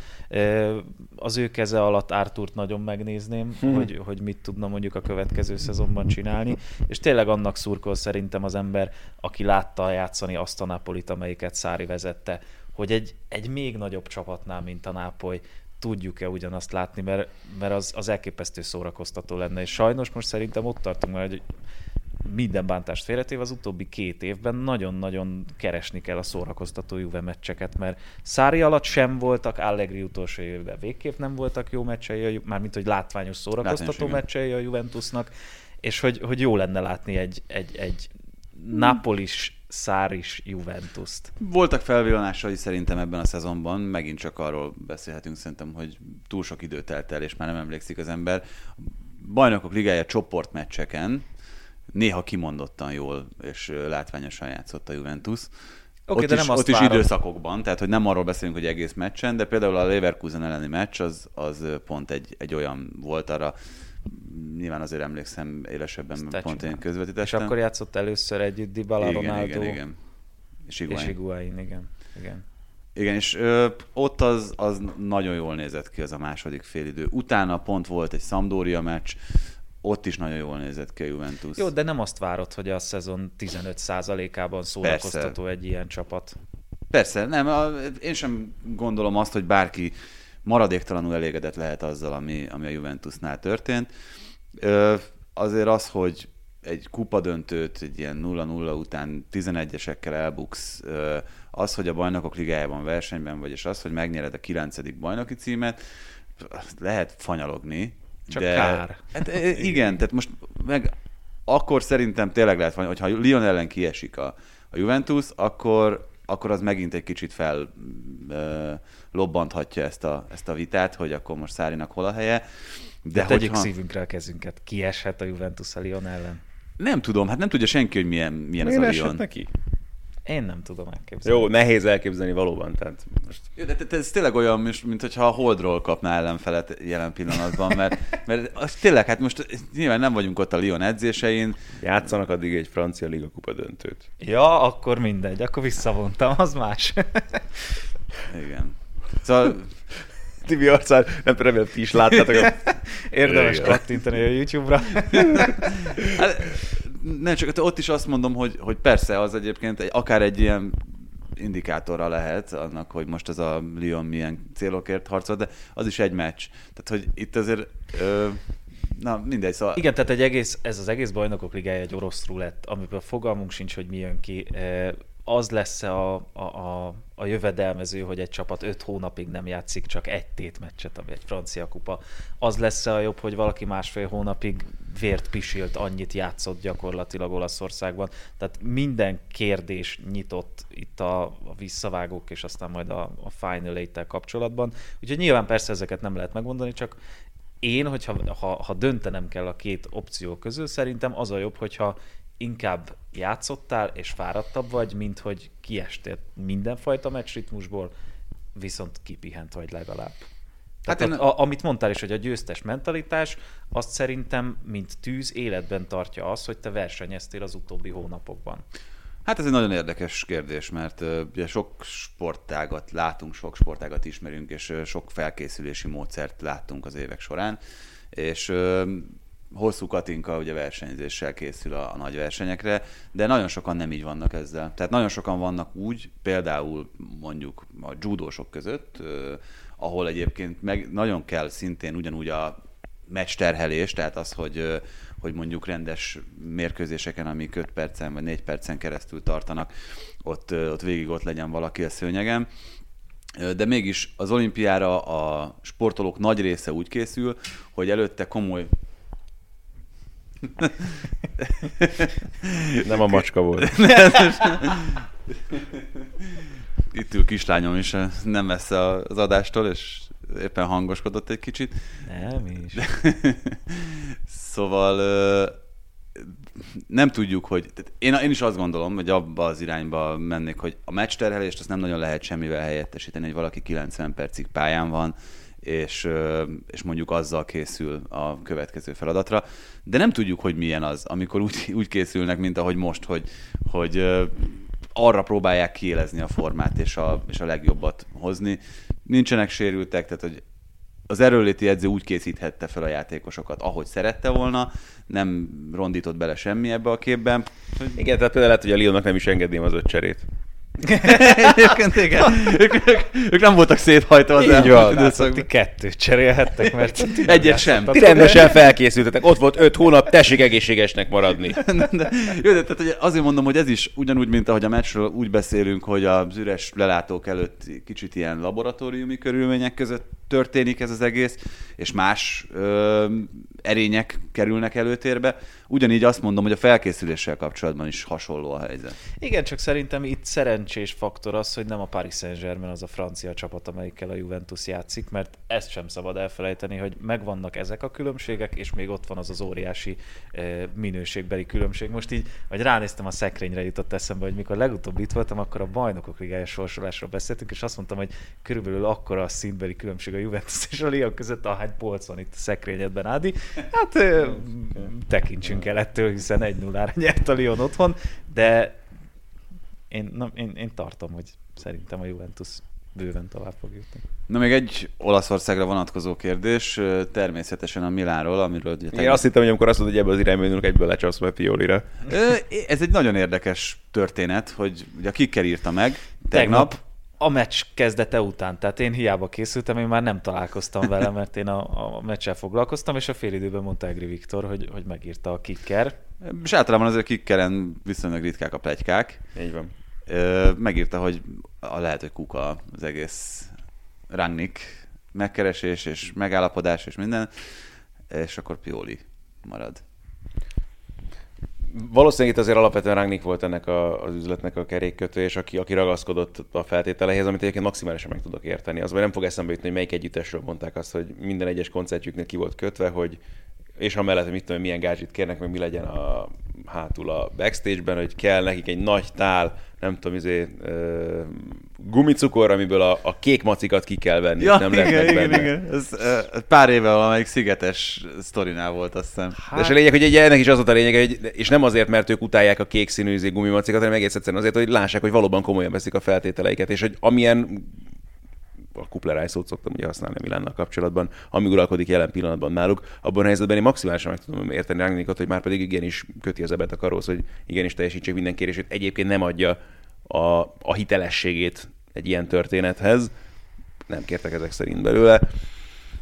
Az ő keze alatt Ártúrt nagyon megnézném, hmm. hogy, hogy mit tudna mondjuk a következő szezonban csinálni, és tényleg annak szurkol szerintem az ember, aki látta játszani azt a Napolit, amelyiket Szári vezette, hogy egy, egy még nagyobb csapatnál, mint a Nápoly, tudjuk-e ugyanazt látni, mert, mert az, az elképesztő szórakoztató lenne. És sajnos most szerintem ott tartunk már, hogy minden bántást félretéve az utóbbi két évben nagyon-nagyon keresni kell a szórakoztató Juve meccseket, mert Szári alatt sem voltak, Allegri utolsó évben végképp nem voltak jó meccsei, mármint hogy látványos szórakoztató Látványos, meccsei a Juventusnak, és hogy, hogy jó lenne látni egy, egy, egy Napolis Száris Juventus-t. Voltak felvillanásai szerintem ebben a szezonban, megint csak arról beszélhetünk szerintem, hogy túl sok idő telt el, és már nem emlékszik az ember. Bajnokok ligája csoportmeccseken néha kimondottan jól és látványosan játszott a Juventus. Oké, ott de is, nem azt ott is időszakokban, tehát hogy nem arról beszélünk, hogy egész meccsen, de például a Leverkusen elleni meccs az, az pont egy, egy olyan volt arra, nyilván azért emlékszem élesebben, Ezt pont én És közvetítettem. akkor játszott először együtt Dybala, igen, Ronaldo igen, igen. És és Higuain. Higuain, igen. igen. Igen, és ö, ott az, az nagyon jól nézett ki az a második félidő. Utána pont volt egy Sampdoria meccs, ott is nagyon jól nézett ki a Juventus. Jó, de nem azt várod, hogy a szezon 15%-ában szórakoztató egy ilyen csapat. Persze, nem, a, én sem gondolom azt, hogy bárki maradéktalanul elégedett lehet azzal, ami, ami a Juventusnál történt. Ö, azért az, hogy egy kupadöntőt egy ilyen 0-0 után 11-esekkel elbuksz, az, hogy a bajnokok ligájában versenyben vagy, és az, hogy megnyered a 9. bajnoki címet, lehet fanyalogni. Csak de, kár. Hát, e, igen, tehát most meg akkor szerintem tényleg lehet, hogy ha Lyon ellen kiesik a, a Juventus, akkor, akkor az megint egy kicsit fel ö, lobbanthatja ezt a, ezt a vitát, hogy akkor most Szárinak hol a helye. De, De tegyük hogyha... szívünkre a kezünket. Kieshet a Juventus a Lyon ellen? Nem tudom, hát nem tudja senki, hogy milyen, milyen ez Miért a esett Lyon. neki? Én nem tudom elképzelni. Jó, nehéz elképzelni valóban, tehát most Jó, de te- ez tényleg olyan, mint mint hogyha a Holdról kapná ellenfelet jelen pillanatban, mert, mert az tényleg, hát most nyilván nem vagyunk ott a Lyon edzésein, játszanak addig egy francia liga kupa döntőt. Ja, akkor mindegy, akkor visszavontam, az más. igen. Szóval Tibi arcán, nem remélem, ti is láttátok. Érdemes Igen. kattintani a YouTube-ra. Hát, nem csak ott is azt mondom, hogy, hogy persze az egyébként egy, akár egy ilyen indikátora lehet annak, hogy most ez a Lyon milyen célokért harcol, de az is egy meccs. Tehát, hogy itt azért, ö, na mindegy, szóval... Igen, tehát egy egész, ez az egész bajnokok ligája egy orosz rulett, amiből fogalmunk sincs, hogy mi jön ki. Az lesz a, a, a, a jövedelmező, hogy egy csapat öt hónapig nem játszik csak egy tétmeccset, ami egy francia kupa. Az lesz a jobb, hogy valaki másfél hónapig vért pisilt, annyit játszott gyakorlatilag Olaszországban. Tehát minden kérdés nyitott itt a, a visszavágók, és aztán majd a, a Final eight kapcsolatban. Úgyhogy nyilván persze ezeket nem lehet megmondani, csak én, hogyha ha, ha döntenem kell a két opció közül, szerintem az a jobb, hogyha inkább játszottál és fáradtabb vagy, mint hogy kiestél mindenfajta meccsritmusból, viszont kipihent vagy legalább. Tehát én- én... a, amit mondtál is, hogy a győztes mentalitás, azt szerintem, mint tűz, életben tartja az, hogy te versenyeztél az utóbbi hónapokban. Hát ez egy nagyon érdekes kérdés, mert ugye sok sportágat látunk, sok sportágat ismerünk, és sok felkészülési módszert láttunk az évek során, és hosszú Katinka ugye versenyzéssel készül a, a nagy versenyekre, de nagyon sokan nem így vannak ezzel. Tehát nagyon sokan vannak úgy, például mondjuk a judósok között, ahol egyébként meg nagyon kell szintén ugyanúgy a meccs terhelés, tehát az, hogy, hogy mondjuk rendes mérkőzéseken, amik 5 percen vagy 4 percen keresztül tartanak, ott, ott végig ott legyen valaki a szőnyegen. De mégis az olimpiára a sportolók nagy része úgy készül, hogy előtte komoly Nem a macska volt. (laughs) itt ül kislányom is, nem messze az adástól, és éppen hangoskodott egy kicsit. Nem is. Szóval nem tudjuk, hogy... Én, én is azt gondolom, hogy abba az irányba mennék, hogy a meccs terhelést azt nem nagyon lehet semmivel helyettesíteni, hogy valaki 90 percig pályán van, és, és mondjuk azzal készül a következő feladatra. De nem tudjuk, hogy milyen az, amikor úgy, (laughs) úgy készülnek, mint ahogy most, hogy, hogy arra próbálják kiélezni a formát és a, és a legjobbat hozni. Nincsenek sérültek, tehát hogy az erőléti edző úgy készíthette fel a játékosokat, ahogy szerette volna, nem rondított bele semmi ebbe a képben. Hogy... Igen, tehát például lehet, hogy a Lyonnak nem is engedném az öt cserét. Egyébként igen, (laughs) ők, ők, ők, nem voltak széthajtva az Így van. Időszakban. ti kettőt cserélhettek, mert (laughs) Egyet sem. Ti rendesen (laughs) felkészültetek, ott volt öt hónap, tessék egészségesnek maradni. de, jó, de tehát, azért mondom, hogy ez is ugyanúgy, mint ahogy a meccsről úgy beszélünk, hogy az üres lelátók előtt kicsit ilyen laboratóriumi körülmények között történik ez az egész, és más ö, erények kerülnek előtérbe. Ugyanígy azt mondom, hogy a felkészüléssel kapcsolatban is hasonló a helyzet. Igen, csak szerintem itt szerencsés faktor az, hogy nem a Paris Saint-Germain az a francia csapat, amelyikkel a Juventus játszik, mert ezt sem szabad elfelejteni, hogy megvannak ezek a különbségek, és még ott van az az óriási eh, minőségbeli különbség. Most így, vagy ránéztem a szekrényre, jutott eszembe, hogy mikor legutóbb itt voltam, akkor a bajnokok ligája sorsolásról beszéltünk, és azt mondtam, hogy körülbelül akkora a szintbeli különbség a Juventus és a Lyon között, ahány polc van itt a szekrényedben, Ádi. Hát eh, tekintsünk el ettől, hiszen 1-0-ra (laughs) nyert a Lyon otthon, de én, na, én, én tartom, hogy szerintem a Juventus bőven tovább fog jutni. Na még egy Olaszországra vonatkozó kérdés, természetesen a Milánról, amiről ugye Én tegnap- azt hittem, hogy amikor azt mondod, hogy ebbe az irányba indulunk, egyből lecsapsz majd Piolira. Ö, Ez egy nagyon érdekes történet, hogy ugye a Kicker írta meg tegnap, Tegnap a meccs kezdete után, tehát én hiába készültem, én már nem találkoztam vele, mert én a, a meccsel foglalkoztam, és a félidőben mondta Egri Viktor, hogy, hogy megírta a kicker. és általában azért Kickeren viszonylag ritkák a plegykák. Így van. Ö, Megírta, hogy a lehet, hogy kuka az egész Rangnick megkeresés és megállapodás és minden, és akkor Pioli marad. Valószínűleg itt azért alapvetően Rangnick volt ennek a, az üzletnek a kerékkötő, és aki, aki ragaszkodott a feltételeihez, amit egyébként maximálisan meg tudok érteni. Az nem fog eszembe jutni, hogy melyik együttesről mondták azt, hogy minden egyes koncertjüknek ki volt kötve, hogy és amellett, mit tudom, milyen gázsit kérnek, meg mi legyen a hátul a backstage-ben, hogy kell nekik egy nagy tál, nem tudom, izé, uh, gumicukor, amiből a, a kék macikat ki kell venni, Ja, nem igen, lehetnek igen, benne. igen. Ez, uh, pár éve valamelyik szigetes sztorinál volt, azt hiszem. De és a lényeg, hogy egy ennek is az volt a lényeg, hogy, és nem azért, mert ők utálják a kék színű izé gumimacikat, hanem egész egyszerűen azért, hogy lássák, hogy valóban komolyan veszik a feltételeiket, és hogy amilyen a kupleráj szót szoktam ugye használni a Milánnal kapcsolatban, ami uralkodik jelen pillanatban náluk, abban a helyzetben én maximálisan meg tudom érteni Rangnickot, hogy már pedig igenis köti az ebet a karóhoz, hogy igenis teljesítsék minden kérését. Egyébként nem adja a, a hitelességét egy ilyen történethez. Nem kértek ezek szerint belőle.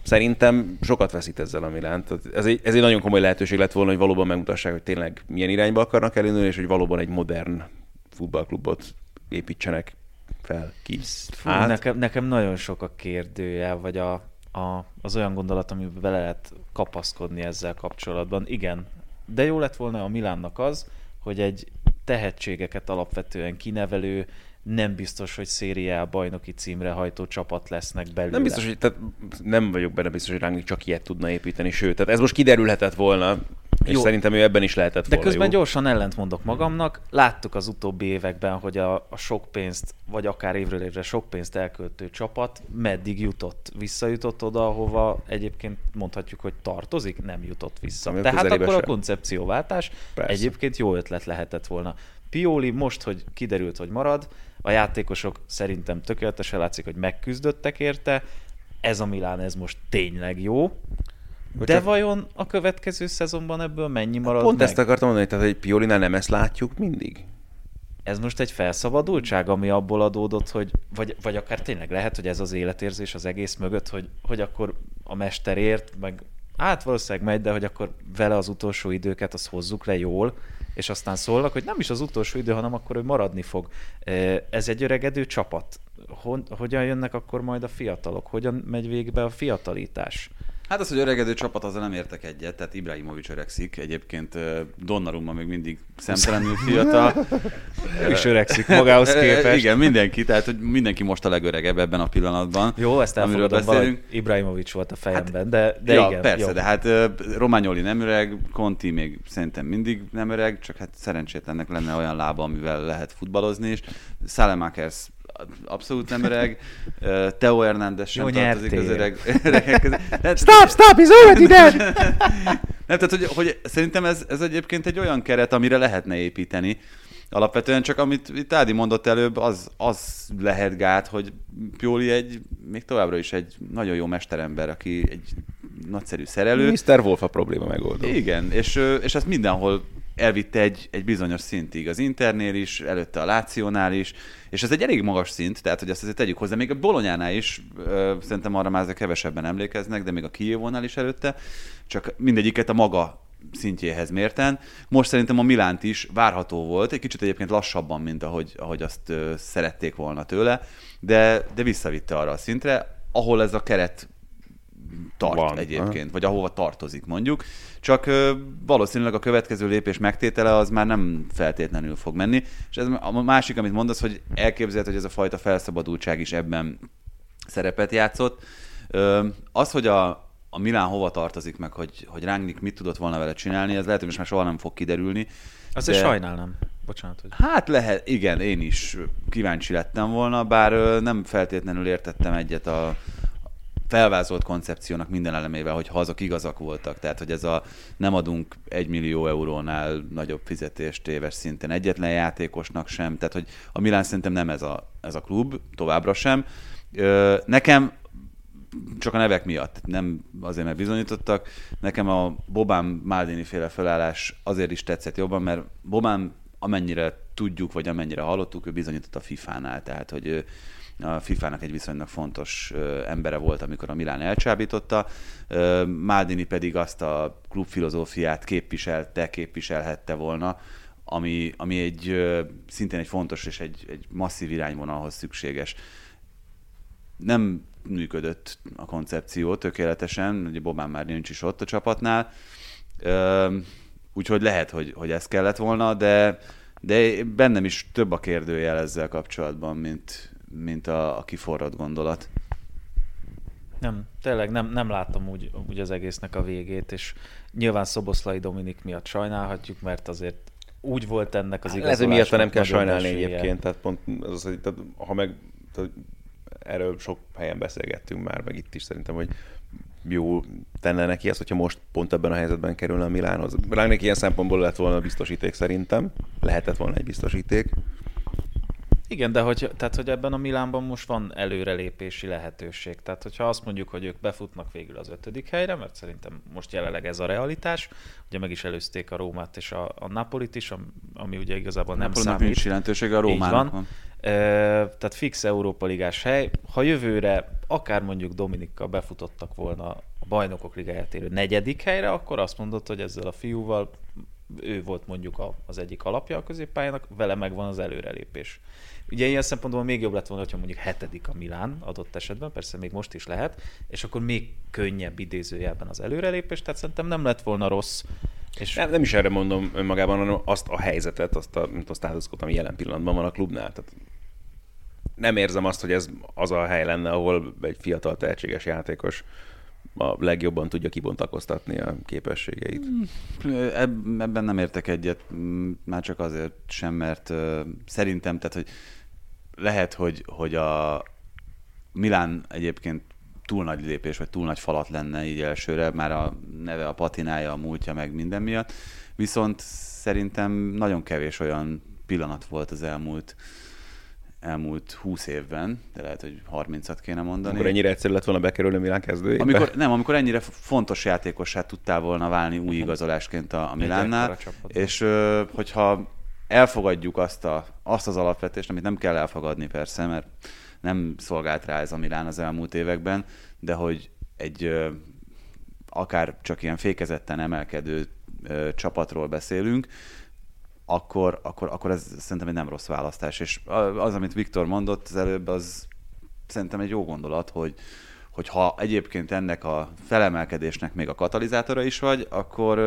Szerintem sokat veszít ezzel a Milán. Tehát Ez egy, ez egy nagyon komoly lehetőség lett volna, hogy valóban megmutassák, hogy tényleg milyen irányba akarnak elindulni, és hogy valóban egy modern futballklubot építsenek fel ki. Fú, nekem, nekem nagyon sok a kérdője, vagy a, a, az olyan gondolat, amiben bele lehet kapaszkodni ezzel kapcsolatban. Igen, de jó lett volna a Milánnak az, hogy egy tehetségeket alapvetően kinevelő, nem biztos, hogy szériá bajnoki címre hajtó csapat lesznek belőle. Nem biztos, hogy tehát nem vagyok benne biztos, hogy Rangnick csak ilyet tudna építeni, sőt, tehát ez most kiderülhetett volna, és Jó. szerintem ő ebben is lehetett De volna közben jó. gyorsan ellent mondok magamnak. Láttuk az utóbbi években, hogy a, a sok pénzt, vagy akár évről évre sok pénzt elköltő csapat meddig jutott. Visszajutott oda, ahova egyébként mondhatjuk, hogy tartozik, nem jutott vissza. A Tehát akkor a sem. koncepcióváltás Persze. egyébként jó ötlet lehetett volna. Pioli most, hogy kiderült, hogy marad, a játékosok szerintem tökéletesen látszik, hogy megküzdöttek érte, ez a Milán, ez most tényleg jó, de csak- vajon a következő szezonban ebből mennyi marad Pont meg? ezt akartam mondani, tehát hogy Piolinál nem ezt látjuk mindig. Ez most egy felszabadultság, ami abból adódott, hogy, vagy, vagy akár tényleg lehet, hogy ez az életérzés az egész mögött, hogy, hogy akkor a mesterért, meg hát valószínűleg megy, de hogy akkor vele az utolsó időket azt hozzuk le jól, és aztán szólnak, hogy nem is az utolsó idő, hanem akkor ő maradni fog. Ez egy öregedő csapat. Hogyan jönnek akkor majd a fiatalok? Hogyan megy végbe a fiatalítás? Hát az, hogy öregedő csapat, azzal nem értek egyet, tehát Ibrahimovic öregszik, egyébként Donnarumma még mindig szemtelenül fiatal. Ő is öregszik magához képest. Igen, mindenki, tehát hogy mindenki most a legöregebb ebben a pillanatban. Jó, ezt elfogadom, beszélünk. Ibrahimovic volt a fejemben, de, de ja, igen. persze, jó. de hát ö, Romagnoli nem öreg, Conti még szerintem mindig nem öreg, csak hát szerencsétlennek lenne olyan lába, amivel lehet futballozni is. Salemakers abszolút nem öreg, Teo Hernández sem Jó, tartozik az öreg, öregek közé. Tehát- Stop, stop, he's already dead! (laughs) nem, tehát, hogy, hogy szerintem ez, ez egyébként egy olyan keret, amire lehetne építeni. Alapvetően csak amit itt Ádi mondott előbb, az, az lehet gát, hogy Pioli egy, még továbbra is egy nagyon jó mesterember, aki egy nagyszerű szerelő. Mr. Wolf a probléma megoldó. Igen, és, és ezt mindenhol elvitte egy, egy bizonyos szintig. Az Internél is, előtte a Lációnál is, és ez egy elég magas szint, tehát hogy ezt azért tegyük hozzá. Még a Bolonyánál is, ö, szerintem arra már kevesebben emlékeznek, de még a Kijevónál is előtte, csak mindegyiket a maga szintjéhez mérten. Most szerintem a Milánt is várható volt, egy kicsit egyébként lassabban, mint ahogy, ahogy azt ö, szerették volna tőle, de, de visszavitte arra a szintre, ahol ez a keret tart Van, egyébként, vagy ahova tartozik mondjuk. Csak ö, valószínűleg a következő lépés megtétele az már nem feltétlenül fog menni. És ez a másik, amit mondasz, hogy elképzelhet, hogy ez a fajta felszabadultság is ebben szerepet játszott. Ö, az, hogy a, a Milán hova tartozik meg, hogy, hogy Rangnick mit tudott volna vele csinálni, ez lehet, hogy most már soha nem fog kiderülni. Azért de- sajnálnám. Bocsánat, hogy... Hát lehet, igen, én is kíváncsi lettem volna, bár ö, nem feltétlenül értettem egyet a felvázolt koncepciónak minden elemével, hogy azok igazak voltak. Tehát, hogy ez a nem adunk egy millió eurónál nagyobb fizetést éves szinten egyetlen játékosnak sem. Tehát, hogy a Milán szerintem nem ez a, ez a klub, továbbra sem. Nekem csak a nevek miatt, nem azért, mert bizonyítottak. Nekem a Bobán Maldini féle felállás azért is tetszett jobban, mert Bobán amennyire tudjuk, vagy amennyire hallottuk, ő bizonyított a FIFA-nál, tehát hogy ő a FIFA-nak egy viszonylag fontos embere volt, amikor a Milán elcsábította. Maldini pedig azt a klubfilozófiát képviselte, képviselhette volna, ami, ami egy szintén egy fontos és egy, egy masszív irányvonalhoz szükséges nem működött a koncepció tökéletesen, ugye Bobán már nincs is ott a csapatnál, úgyhogy lehet, hogy, hogy ez kellett volna, de, de bennem is több a kérdőjel ezzel kapcsolatban, mint, mint a, a kiforrott gondolat. Nem, tényleg nem, nem láttam úgy, úgy az egésznek a végét, és nyilván Szoboszlai Dominik miatt sajnálhatjuk, mert azért úgy volt ennek az Lehet, hogy miatt nem kell sajnálni esélye. egyébként, tehát pont az, tehát, ha meg tehát, erről sok helyen beszélgettünk már, meg itt is szerintem, hogy jó tenne neki az, hogyha most pont ebben a helyzetben kerülne a Milánhoz. Rangnick ilyen szempontból lett volna biztosíték szerintem. Lehetett volna egy biztosíték. Igen, de hogy, tehát, hogy ebben a Milánban most van előrelépési lehetőség. Tehát, hogyha azt mondjuk, hogy ők befutnak végül az ötödik helyre, mert szerintem most jelenleg ez a realitás, ugye meg is előzték a Rómát és a, a Napolit is, ami, ugye igazából nem Napolinak számít. nincs jelentősége, a Így Rómának van. van. Ö, tehát fix Európa Ligás hely. Ha jövőre akár mondjuk Dominikkal befutottak volna a bajnokok ligáját érő negyedik helyre, akkor azt mondod, hogy ezzel a fiúval ő volt mondjuk a, az egyik alapja a középpályának, vele megvan az előrelépés. Ugye ilyen szempontból még jobb lett volna, hogyha mondjuk hetedik a Milán adott esetben, persze még most is lehet, és akkor még könnyebb idézőjelben az előrelépés, tehát szerintem nem lett volna rossz. És Nem, nem is erre mondom önmagában, hanem azt a helyzetet, azt a, mint a státuszkot, ami jelen pillanatban van a klubnál. Tehát nem érzem azt, hogy ez az a hely lenne, ahol egy fiatal tehetséges játékos a legjobban tudja kibontakoztatni a képességeit. Eb- Ebben nem értek egyet, már csak azért sem, mert szerintem, tehát, hogy lehet, hogy, hogy a Milán egyébként túl nagy lépés, vagy túl nagy falat lenne így elsőre, már a neve, a patinája, a múltja, meg minden miatt. Viszont szerintem nagyon kevés olyan pillanat volt az elmúlt elmúlt 20 évben, de lehet, hogy 30-at kéne mondani. Amikor ennyire egyszerű lett volna bekerülni Milán kezdőjébe? Amikor, nem, amikor ennyire fontos játékossá tudtál volna válni új igazolásként a, a Milánnál, és hogyha elfogadjuk azt, a, azt az alapvetést, amit nem kell elfogadni persze, mert nem szolgált rá ez a Milán az elmúlt években, de hogy egy akár csak ilyen fékezetten emelkedő csapatról beszélünk, akkor, akkor, akkor ez szerintem egy nem rossz választás. És az, amit Viktor mondott az előbb, az szerintem egy jó gondolat, hogy, hogy ha egyébként ennek a felemelkedésnek még a katalizátora is vagy, akkor,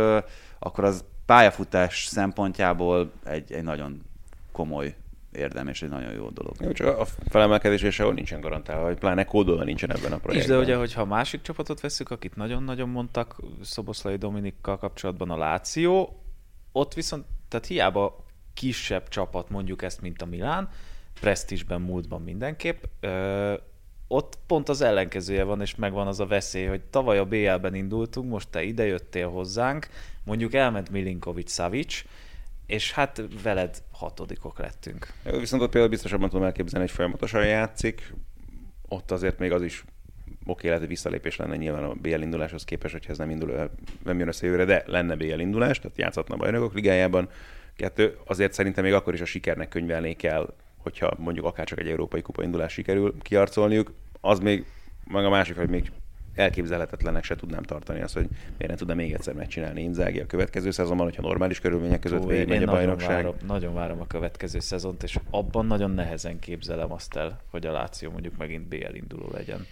akkor az pályafutás szempontjából egy, egy nagyon komoly érdem és egy nagyon jó dolog. Jó, csak a felemelkedés és sehol nincsen garantálva, vagy pláne kódolva nincsen ebben a És projektben. de ugye, hogyha a másik csapatot veszük, akit nagyon-nagyon mondtak Szoboszlai Dominikkal kapcsolatban a Láció, ott viszont, tehát hiába kisebb csapat mondjuk ezt, mint a Milán, presztízsben, múltban mindenképp, ott pont az ellenkezője van, és megvan az a veszély, hogy tavaly a BL-ben indultunk, most te ide jöttél hozzánk, mondjuk elment Milinkovic Savic, és hát veled hatodikok lettünk. Jó, Viszont ott például biztosabban tudom elképzelni, hogy folyamatosan játszik. Ott azért még az is oké, lehet, hogy visszalépés lenne nyilván a BL induláshoz képest, hogyha ez nem, indul, nem jön össze jövőre, de lenne BL indulás, tehát játszhatna a bajnokok ligájában. Kettő, azért szerintem még akkor is a sikernek könyvelnék el, hogyha mondjuk akár csak egy európai kupa indulás sikerül kiarcolniuk, az még, meg a másik, hogy még elképzelhetetlenek se tudnám tartani azt, hogy miért nem tudna még egyszer megcsinálni Inzági a következő szezonban, hogyha normális körülmények között Ó, végigmegy a nagyon bajnokság. várom, nagyon várom a következő szezont, és abban nagyon nehezen képzelem azt el, hogy a Láció mondjuk megint BL induló legyen.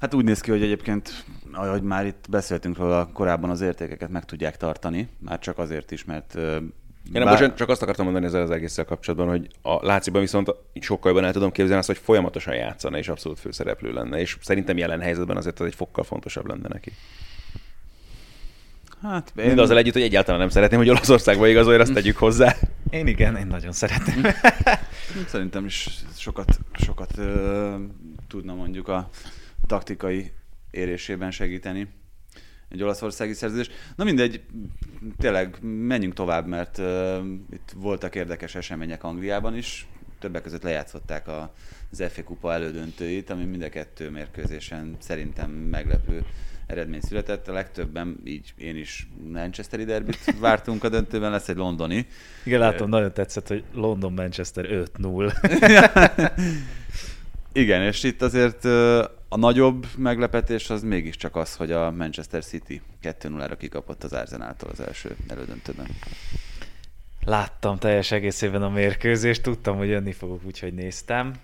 Hát úgy néz ki, hogy egyébként, ahogy már itt beszéltünk róla, korábban az értékeket meg tudják tartani, már csak azért is, mert Ja, nem, bocsánat, csak azt akartam mondani ezzel az egésszel kapcsolatban, hogy a Láciban viszont sokkal jobban el tudom képzelni azt, hogy folyamatosan játszana és abszolút főszereplő lenne, és szerintem jelen helyzetben azért ez egy fokkal fontosabb lenne neki. hát Én... Mindazzal együtt, hogy egyáltalán nem szeretném, hogy Olaszországba igazolja, azt tegyük hozzá. (laughs) Én igen, én nagyon szeretem. (laughs) Szerintem is sokat, sokat ö, tudna mondjuk a taktikai érésében segíteni egy olaszországi szerződés. Na mindegy, tényleg menjünk tovább, mert ö, itt voltak érdekes események Angliában is. Többek között lejátszották a, az FA Kupa elődöntőit, ami mind a kettő mérkőzésen szerintem meglepő eredmény született. A legtöbben, így én is Manchesteri derbit vártunk a döntőben, lesz egy londoni. Igen, látom, nagyon tetszett, hogy London-Manchester 5-0. (laughs) Igen, és itt azért a nagyobb meglepetés az mégiscsak az, hogy a Manchester City 2-0-ra kikapott az Arsenaltól az első elődöntőben. Láttam teljes egészében a mérkőzést, tudtam, hogy jönni fogok, úgyhogy néztem.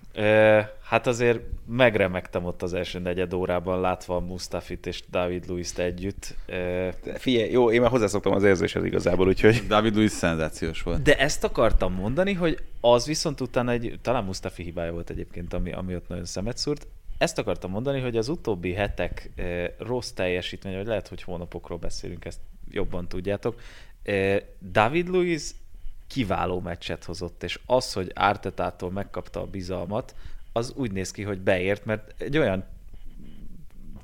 Hát azért megremegtem ott az első negyed órában, látva Mustafit és David Luiz-t együtt. Figyelj, jó, én már hozzászoktam az érzéshez igazából, úgyhogy... David Luiz szenzációs volt. De ezt akartam mondani, hogy az viszont utána egy, talán Mustafi hibája volt egyébként, ami, ami ott nagyon szemet szúrt. Ezt akartam mondani, hogy az utóbbi hetek rossz teljesítmény, vagy lehet, hogy hónapokról beszélünk, ezt jobban tudjátok. David Luiz kiváló meccset hozott, és az, hogy Ártetától megkapta a bizalmat, az úgy néz ki, hogy beért, mert egy olyan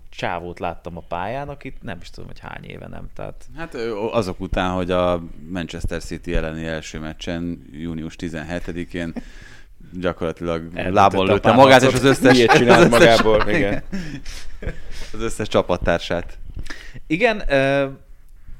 csávót láttam a pályán, akit nem is tudom, hogy hány éve nem. Tehát... Hát azok után, hogy a Manchester City elleni első meccsen június 17-én gyakorlatilag lából lőtte magát, és az összes... Csinált magából, igen. (laughs) Az összes csapattársát. Igen,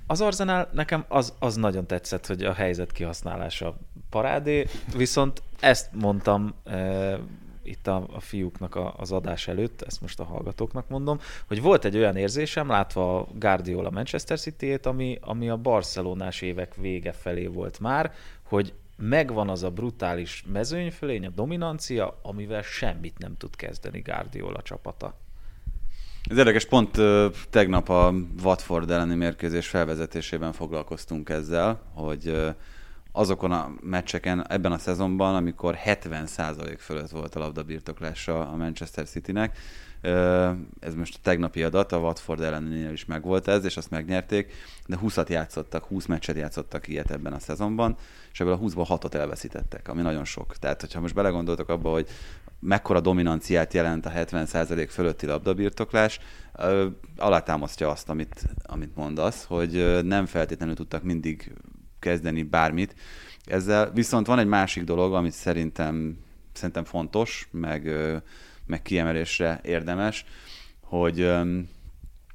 az Arsenal nekem az, az nagyon tetszett, hogy a helyzet kihasználása parádé, viszont ezt mondtam e, itt a, a fiúknak a, az adás előtt, ezt most a hallgatóknak mondom, hogy volt egy olyan érzésem, látva a Guardiola Manchester City-ét, ami, ami a barcelonás évek vége felé volt már, hogy megvan az a brutális mezőnyfölény, a dominancia, amivel semmit nem tud kezdeni Guardiola csapata. Ez érdekes, pont tegnap a Watford elleni mérkőzés felvezetésében foglalkoztunk ezzel, hogy azokon a meccseken ebben a szezonban, amikor 70% fölött volt a labda birtoklása a Manchester Citynek, ez most a tegnapi adat, a Watford ellenénél is megvolt ez, és azt megnyerték, de 20-at játszottak, 20 meccset játszottak ilyet ebben a szezonban, és ebből a 20-ból 6-ot elveszítettek, ami nagyon sok. Tehát, hogyha most belegondoltok abba, hogy mekkora dominanciát jelent a 70% fölötti labdabirtoklás, alátámasztja azt, amit, amit mondasz, hogy nem feltétlenül tudtak mindig kezdeni bármit. Ezzel viszont van egy másik dolog, amit szerintem, szerintem fontos, meg, meg kiemelésre érdemes, hogy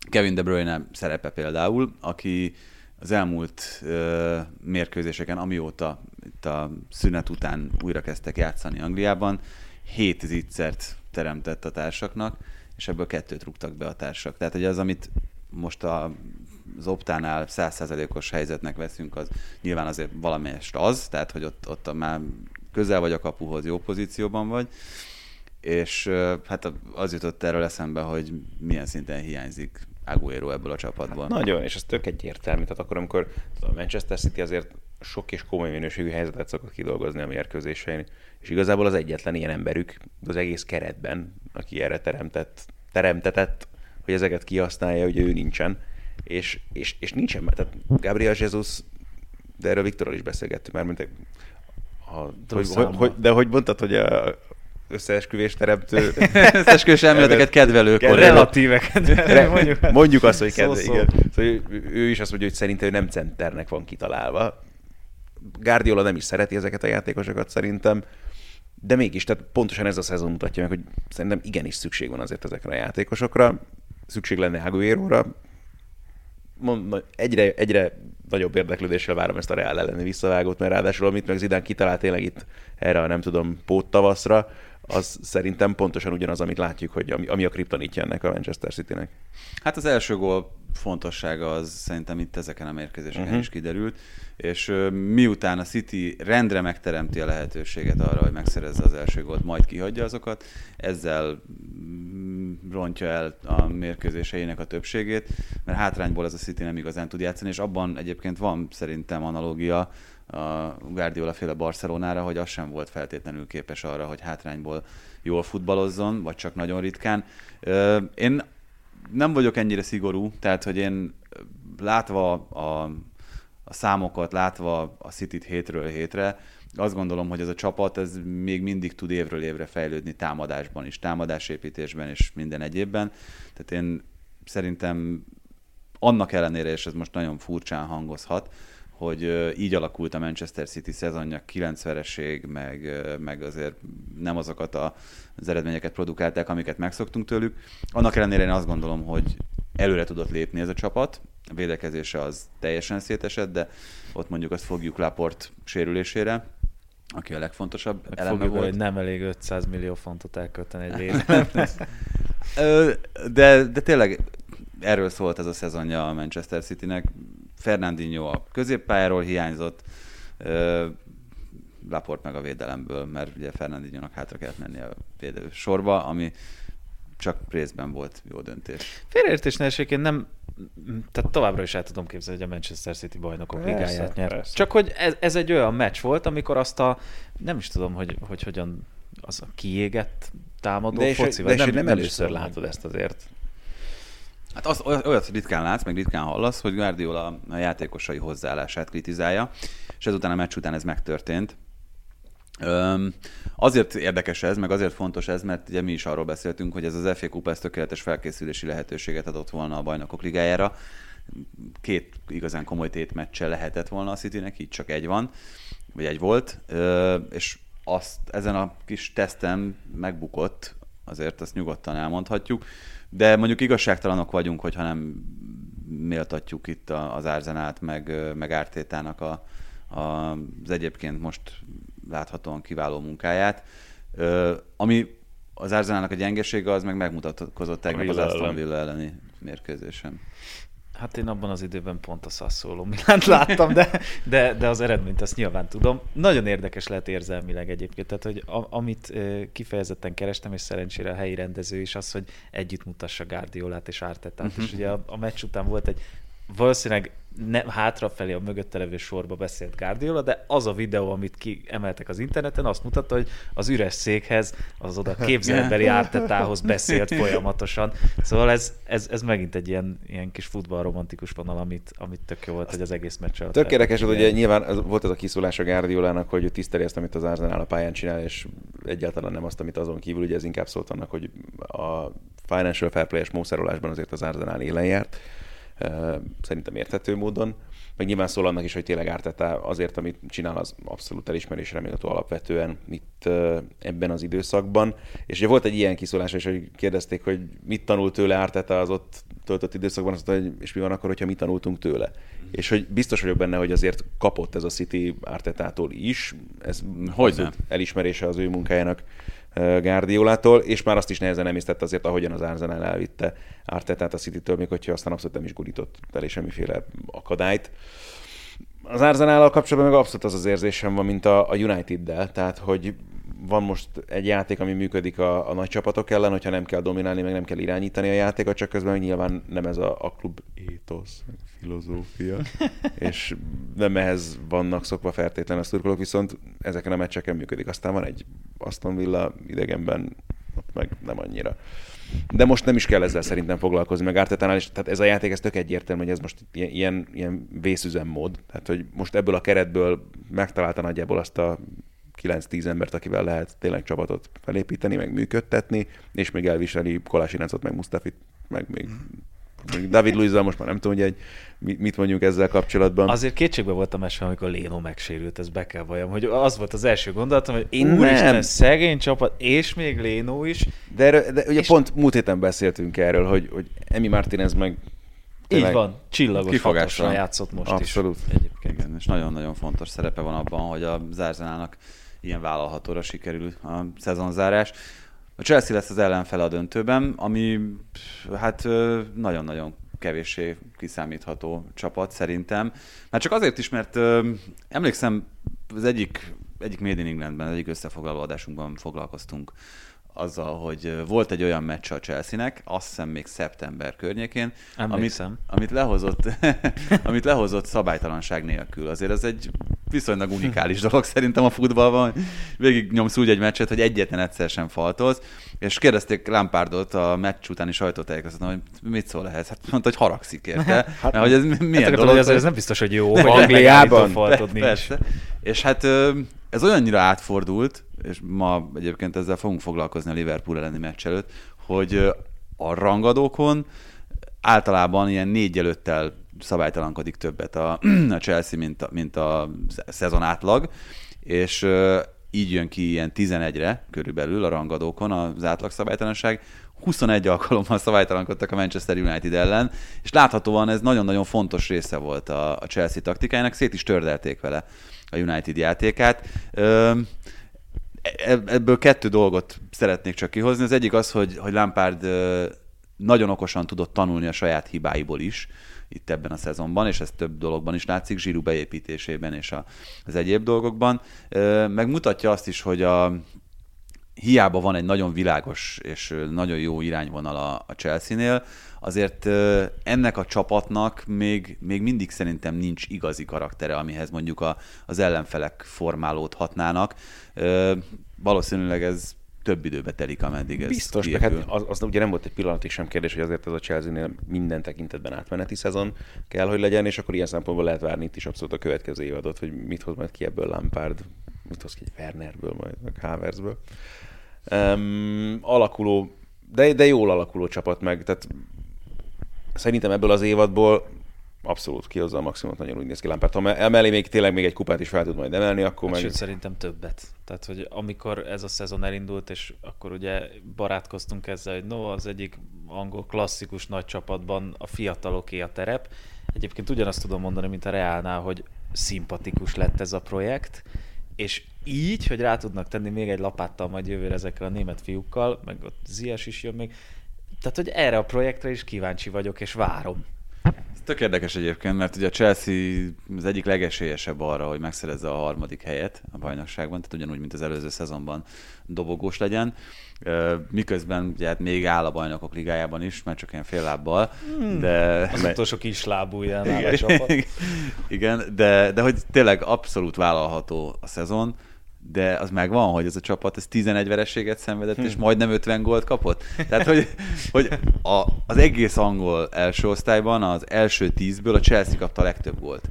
Kevin De Bruyne szerepe például, aki az elmúlt mérkőzéseken, amióta itt a szünet után újra kezdtek játszani Angliában, hét zicsert teremtett a társaknak, és ebből kettőt rúgtak be a társak. Tehát, hogy az, amit most a, az optánál százszerzelékos helyzetnek veszünk, az nyilván azért valamelyest az, tehát, hogy ott, ott már közel vagy a kapuhoz, jó pozícióban vagy, és hát az jutott erről eszembe, hogy milyen szinten hiányzik Aguero ebből a csapatból. Hát nagyon, és ez tök egyértelmű. Tehát akkor, amikor a Manchester City azért sok és komoly minőségű helyzetet szokott kidolgozni a mérkőzésein, és igazából az egyetlen ilyen emberük az egész keretben, aki erre teremtett, teremtetett, hogy ezeket kihasználja, hogy ő nincsen. És, és, és nincsen, tehát Gabriel Jesus, de erről Viktorral is beszélgettünk már, mint a, hogy, hogy, hogy, de hogy mondtad, hogy a, összeesküvés teremtő... (laughs) összeesküvés elméleteket kedvelők. Relatíve kedvelő, mondjuk. mondjuk azt, hogy kedvelő, szó, igen. Szóval ő, ő is azt mondja, hogy szerintem ő nem centernek van kitalálva. Guardiola nem is szereti ezeket a játékosokat szerintem, de mégis, tehát pontosan ez a szezon mutatja meg, hogy szerintem igenis szükség van azért ezekre a játékosokra, szükség lenne Aguero-ra, egyre, egyre nagyobb érdeklődéssel várom ezt a Real elleni visszavágót, mert ráadásul amit meg Zidane kitalált tényleg itt erre a nem tudom, póttavaszra, az szerintem pontosan ugyanaz, amit látjuk, hogy ami, ami a kriptonítja ennek a Manchester City-nek. Hát az első gól fontossága az szerintem itt ezeken a mérkőzéseken uh-huh. is kiderült, és miután a City rendre megteremti a lehetőséget arra, hogy megszerezze az első gólt, majd kihagyja azokat, ezzel mm, rontja el a mérkőzéseinek a többségét, mert hátrányból ez a City nem igazán tud játszani, és abban egyébként van szerintem analógia a Guardiola féle Barcelonára, hogy az sem volt feltétlenül képes arra, hogy hátrányból jól futballozzon, vagy csak nagyon ritkán. Én nem vagyok ennyire szigorú, tehát hogy én látva a, a számokat, látva a city hétről hétre, azt gondolom, hogy ez a csapat ez még mindig tud évről évre fejlődni támadásban is, támadásépítésben és minden egyébben. Tehát én szerintem annak ellenére, és ez most nagyon furcsán hangozhat, hogy így alakult a Manchester City szezonja, 9 vereség, meg, meg azért nem azokat a, az eredményeket produkálták, amiket megszoktunk tőlük. Annak ellenére én azt gondolom, hogy előre tudott lépni ez a csapat, a védekezése az teljesen szétesett, de ott mondjuk azt fogjuk Laport sérülésére, aki a legfontosabb Meg eleme fogjuk, volt. hogy nem elég 500 millió fontot elkölteni egy (laughs) de, de tényleg erről szólt ez a szezonja a Manchester Citynek. Fernandinho a középpályáról hiányzott, Laport meg a védelemből, mert ugye Fernandinho-nak hátra kellett menni a védő sorba, ami csak részben volt jó döntés. Félreértés nehézségén nem, tehát továbbra is el tudom képzelni, hogy a Manchester City bajnokok persze, ligáját nyer. Persze. Csak hogy ez, ez, egy olyan meccs volt, amikor azt a, nem is tudom, hogy, hogy hogyan az a kiégett támadó de és, foci, de és nem, nem, nem nem először látod ezt azért. Hát az, olyat ritkán látsz, meg ritkán hallasz, hogy Guardiola a játékosai hozzáállását kritizálja, és ezután a meccs után ez megtörtént. Öm, azért érdekes ez, meg azért fontos ez, mert ugye mi is arról beszéltünk, hogy ez az FA Kupa ez tökéletes felkészülési lehetőséget adott volna a bajnokok ligájára. Két igazán komoly tétmeccse lehetett volna a Citynek, így csak egy van, vagy egy volt, Ö, és azt ezen a kis tesztem megbukott, azért azt nyugodtan elmondhatjuk, de mondjuk igazságtalanok vagyunk, hogyha nem méltatjuk itt az Árzenát, meg, meg Ártétának a, a, az egyébként most láthatóan kiváló munkáját. Ö, ami az Arsenalnak a gyengesége, az meg megmutatkozott tegnap az Aston Villa elleni mérkőzésen. Hát én abban az időben pont a Sassuolo Milánt (laughs) láttam, de, de, de az eredményt azt nyilván tudom. Nagyon érdekes lehet érzelmileg egyébként, tehát hogy a, amit kifejezetten kerestem, és szerencsére a helyi rendező is az, hogy együtt mutassa Guardiolát és Artetát. Uh-huh. És ugye a, a meccs után volt egy valószínűleg ne, hátrafelé a mögötte levő sorba beszélt Guardiola, de az a videó, amit kiemeltek az interneten, azt mutatta, hogy az üres székhez, az oda (laughs) képzelbeli ártetához beszélt (laughs) folyamatosan. Szóval ez, ez, ez megint egy ilyen, ilyen kis futballromantikus vonal, amit, amit tök jó volt, hogy az egész meccs alatt. Tök érdekes, hogy ugye nyilván volt ez a kiszólás a Guardiolának, hogy tiszteli ezt, amit az Arsenal a pályán csinál, és egyáltalán nem azt, amit azon kívül, ugye ez inkább szólt annak, hogy a financial fair play-es mószerolásban azért az Arsenal élen járt szerintem érthető módon. Meg nyilván szól annak is, hogy tényleg Árteta azért, amit csinál, az abszolút elismerésre méltó alapvetően itt ebben az időszakban. És ugye volt egy ilyen kiszólás is, hogy kérdezték, hogy mit tanult tőle Árteta az ott töltött időszakban, azt mondta, hogy és mi van akkor, hogyha mi tanultunk tőle. És hogy biztos vagyok benne, hogy azért kapott ez a City Ártetától is, ez hogy elismerése az ő munkájának Guardiolától, és már azt is nehezen emésztette azért, ahogyan az Arsenal elvitte Artetát a City-től, még hogyha aztán abszolút nem is gurított elé semmiféle akadályt. Az arsenal kapcsolatban meg abszolút az az érzésem van, mint a, a United-del, tehát hogy van most egy játék, ami működik a, a nagy csapatok ellen, hogyha nem kell dominálni, meg nem kell irányítani a játékot, csak közben nyilván nem ez a, a klub étosz, filozófia, (laughs) és nem ehhez vannak szokva feltétlen a szurkolók, viszont ezeken a meccseken működik. Aztán van egy Aston Villa idegenben, ott meg nem annyira. De most nem is kell ezzel szerintem foglalkozni, meg Artetánál is, tehát ez a játék, ez tök egyértelmű, hogy ez most ilyen, ilyen, ilyen vészüzemmód. Tehát, hogy most ebből a keretből megtalálta nagyjából azt a 9-10 embert, akivel lehet tényleg csapatot felépíteni, meg működtetni, és még elviseli Kolásinácot, meg Mustafit, meg még David Luizzal most már nem tudom, hogy egy, mit mondjuk ezzel kapcsolatban. Azért kétségbe voltam esve, amikor Léno megsérült, ez be kell valljam, hogy az volt az első gondolatom, hogy én nem. szegény csapat, és még Léno is. De, erről, de ugye és... pont múlt héten beszéltünk erről, hogy, hogy Emi Martinez meg így van, csillagos hatással játszott most Abszolút. is. Egyébként. Igen, és nagyon-nagyon fontos szerepe van abban, hogy a Zárzenának ilyen vállalhatóra sikerül a szezonzárás. A Chelsea lesz az ellenfele a döntőben, ami hát nagyon-nagyon kevéssé kiszámítható csapat szerintem. Már csak azért is, mert emlékszem, az egyik, egyik Made in Englandben, egyik összefoglaló adásunkban foglalkoztunk azzal, hogy volt egy olyan meccs a Chelsea-nek, azt hiszem még szeptember környékén, amit, amit, lehozott, (laughs) amit lehozott szabálytalanság nélkül. Azért ez egy viszonylag unikális (laughs) dolog szerintem a futballban. Végig nyomsz úgy egy meccset, hogy egyetlen egyszer sem faltolsz, és kérdezték Lampardot a meccs utáni sajtótájékoztatón, hogy mit szól ehhez. Hát mondta, hogy haragszik érte. (laughs) hát, mert hogy ez milyen hát, dolog. Hogy ez nem biztos, hogy jó, hogy Angliában faltod nincs. Persze. És hát ez olyannyira átfordult, és ma egyébként ezzel fogunk foglalkozni a Liverpool elleni meccs előtt, hogy a rangadókon általában ilyen négy előttel szabálytalankodik többet a, (clears throat) a Chelsea, mint a, mint a szezon átlag, és így jön ki ilyen 11-re körülbelül a rangadókon az átlag szabálytalanság. 21 alkalommal szabálytalankodtak a Manchester United ellen, és láthatóan ez nagyon-nagyon fontos része volt a, Chelsea taktikájának, szét is tördelték vele a United játékát. Ebből kettő dolgot szeretnék csak kihozni. Az egyik az, hogy, hogy Lampard nagyon okosan tudott tanulni a saját hibáiból is itt ebben a szezonban, és ez több dologban is látszik, zsíru beépítésében és a, az egyéb dolgokban. Megmutatja azt is, hogy a, hiába van egy nagyon világos és nagyon jó irányvonal a, a Chelsea-nél, azért ennek a csapatnak még, még mindig szerintem nincs igazi karaktere, amihez mondjuk a, az ellenfelek formálódhatnának. Valószínűleg ez több időbe telik, ameddig ez Biztos, meg hát az, az, ugye nem volt egy pillanatig sem kérdés, hogy azért ez a Chelsea-nél minden tekintetben átmeneti szezon kell, hogy legyen, és akkor ilyen szempontból lehet várni itt is abszolút a következő évadot, hogy mit hoz majd ki ebből Lampard, mit hoz ki egy Wernerből, majd meg Haversből. Um, alakuló, de, de jól alakuló csapat meg, tehát szerintem ebből az évadból abszolút kihozza a maximumot, nagyon úgy néz ki Lampard. Ha emellé még tényleg még egy kupát is fel tud majd emelni, akkor hát meg... Sőt, szerintem többet. Tehát, hogy amikor ez a szezon elindult, és akkor ugye barátkoztunk ezzel, hogy no, az egyik angol klasszikus nagy csapatban a fiataloké a terep. Egyébként ugyanazt tudom mondani, mint a Reálnál, hogy szimpatikus lett ez a projekt, és így, hogy rá tudnak tenni még egy lapáttal majd jövőre ezekkel a német fiúkkal, meg ott Zias is jön még, tehát, hogy erre a projektre is kíváncsi vagyok, és várom. Ez tök érdekes egyébként, mert ugye a Chelsea az egyik legesélyesebb arra, hogy megszerezze a harmadik helyet a bajnokságban, tehát ugyanúgy, mint az előző szezonban dobogós legyen. Miközben ugye hát még áll a bajnokok ligájában is, mert csak ilyen fél lábbal. Hmm. De... Az utolsó kis lábú ilyen. (laughs) Igen, de, de hogy tényleg abszolút vállalható a szezon de az megvan, hogy ez a csapat ez 11 vereséget szenvedett, hm. és majdnem 50 gólt kapott. Tehát, hogy, hogy a, az egész angol első osztályban az első tízből a Chelsea kapta a legtöbb gólt.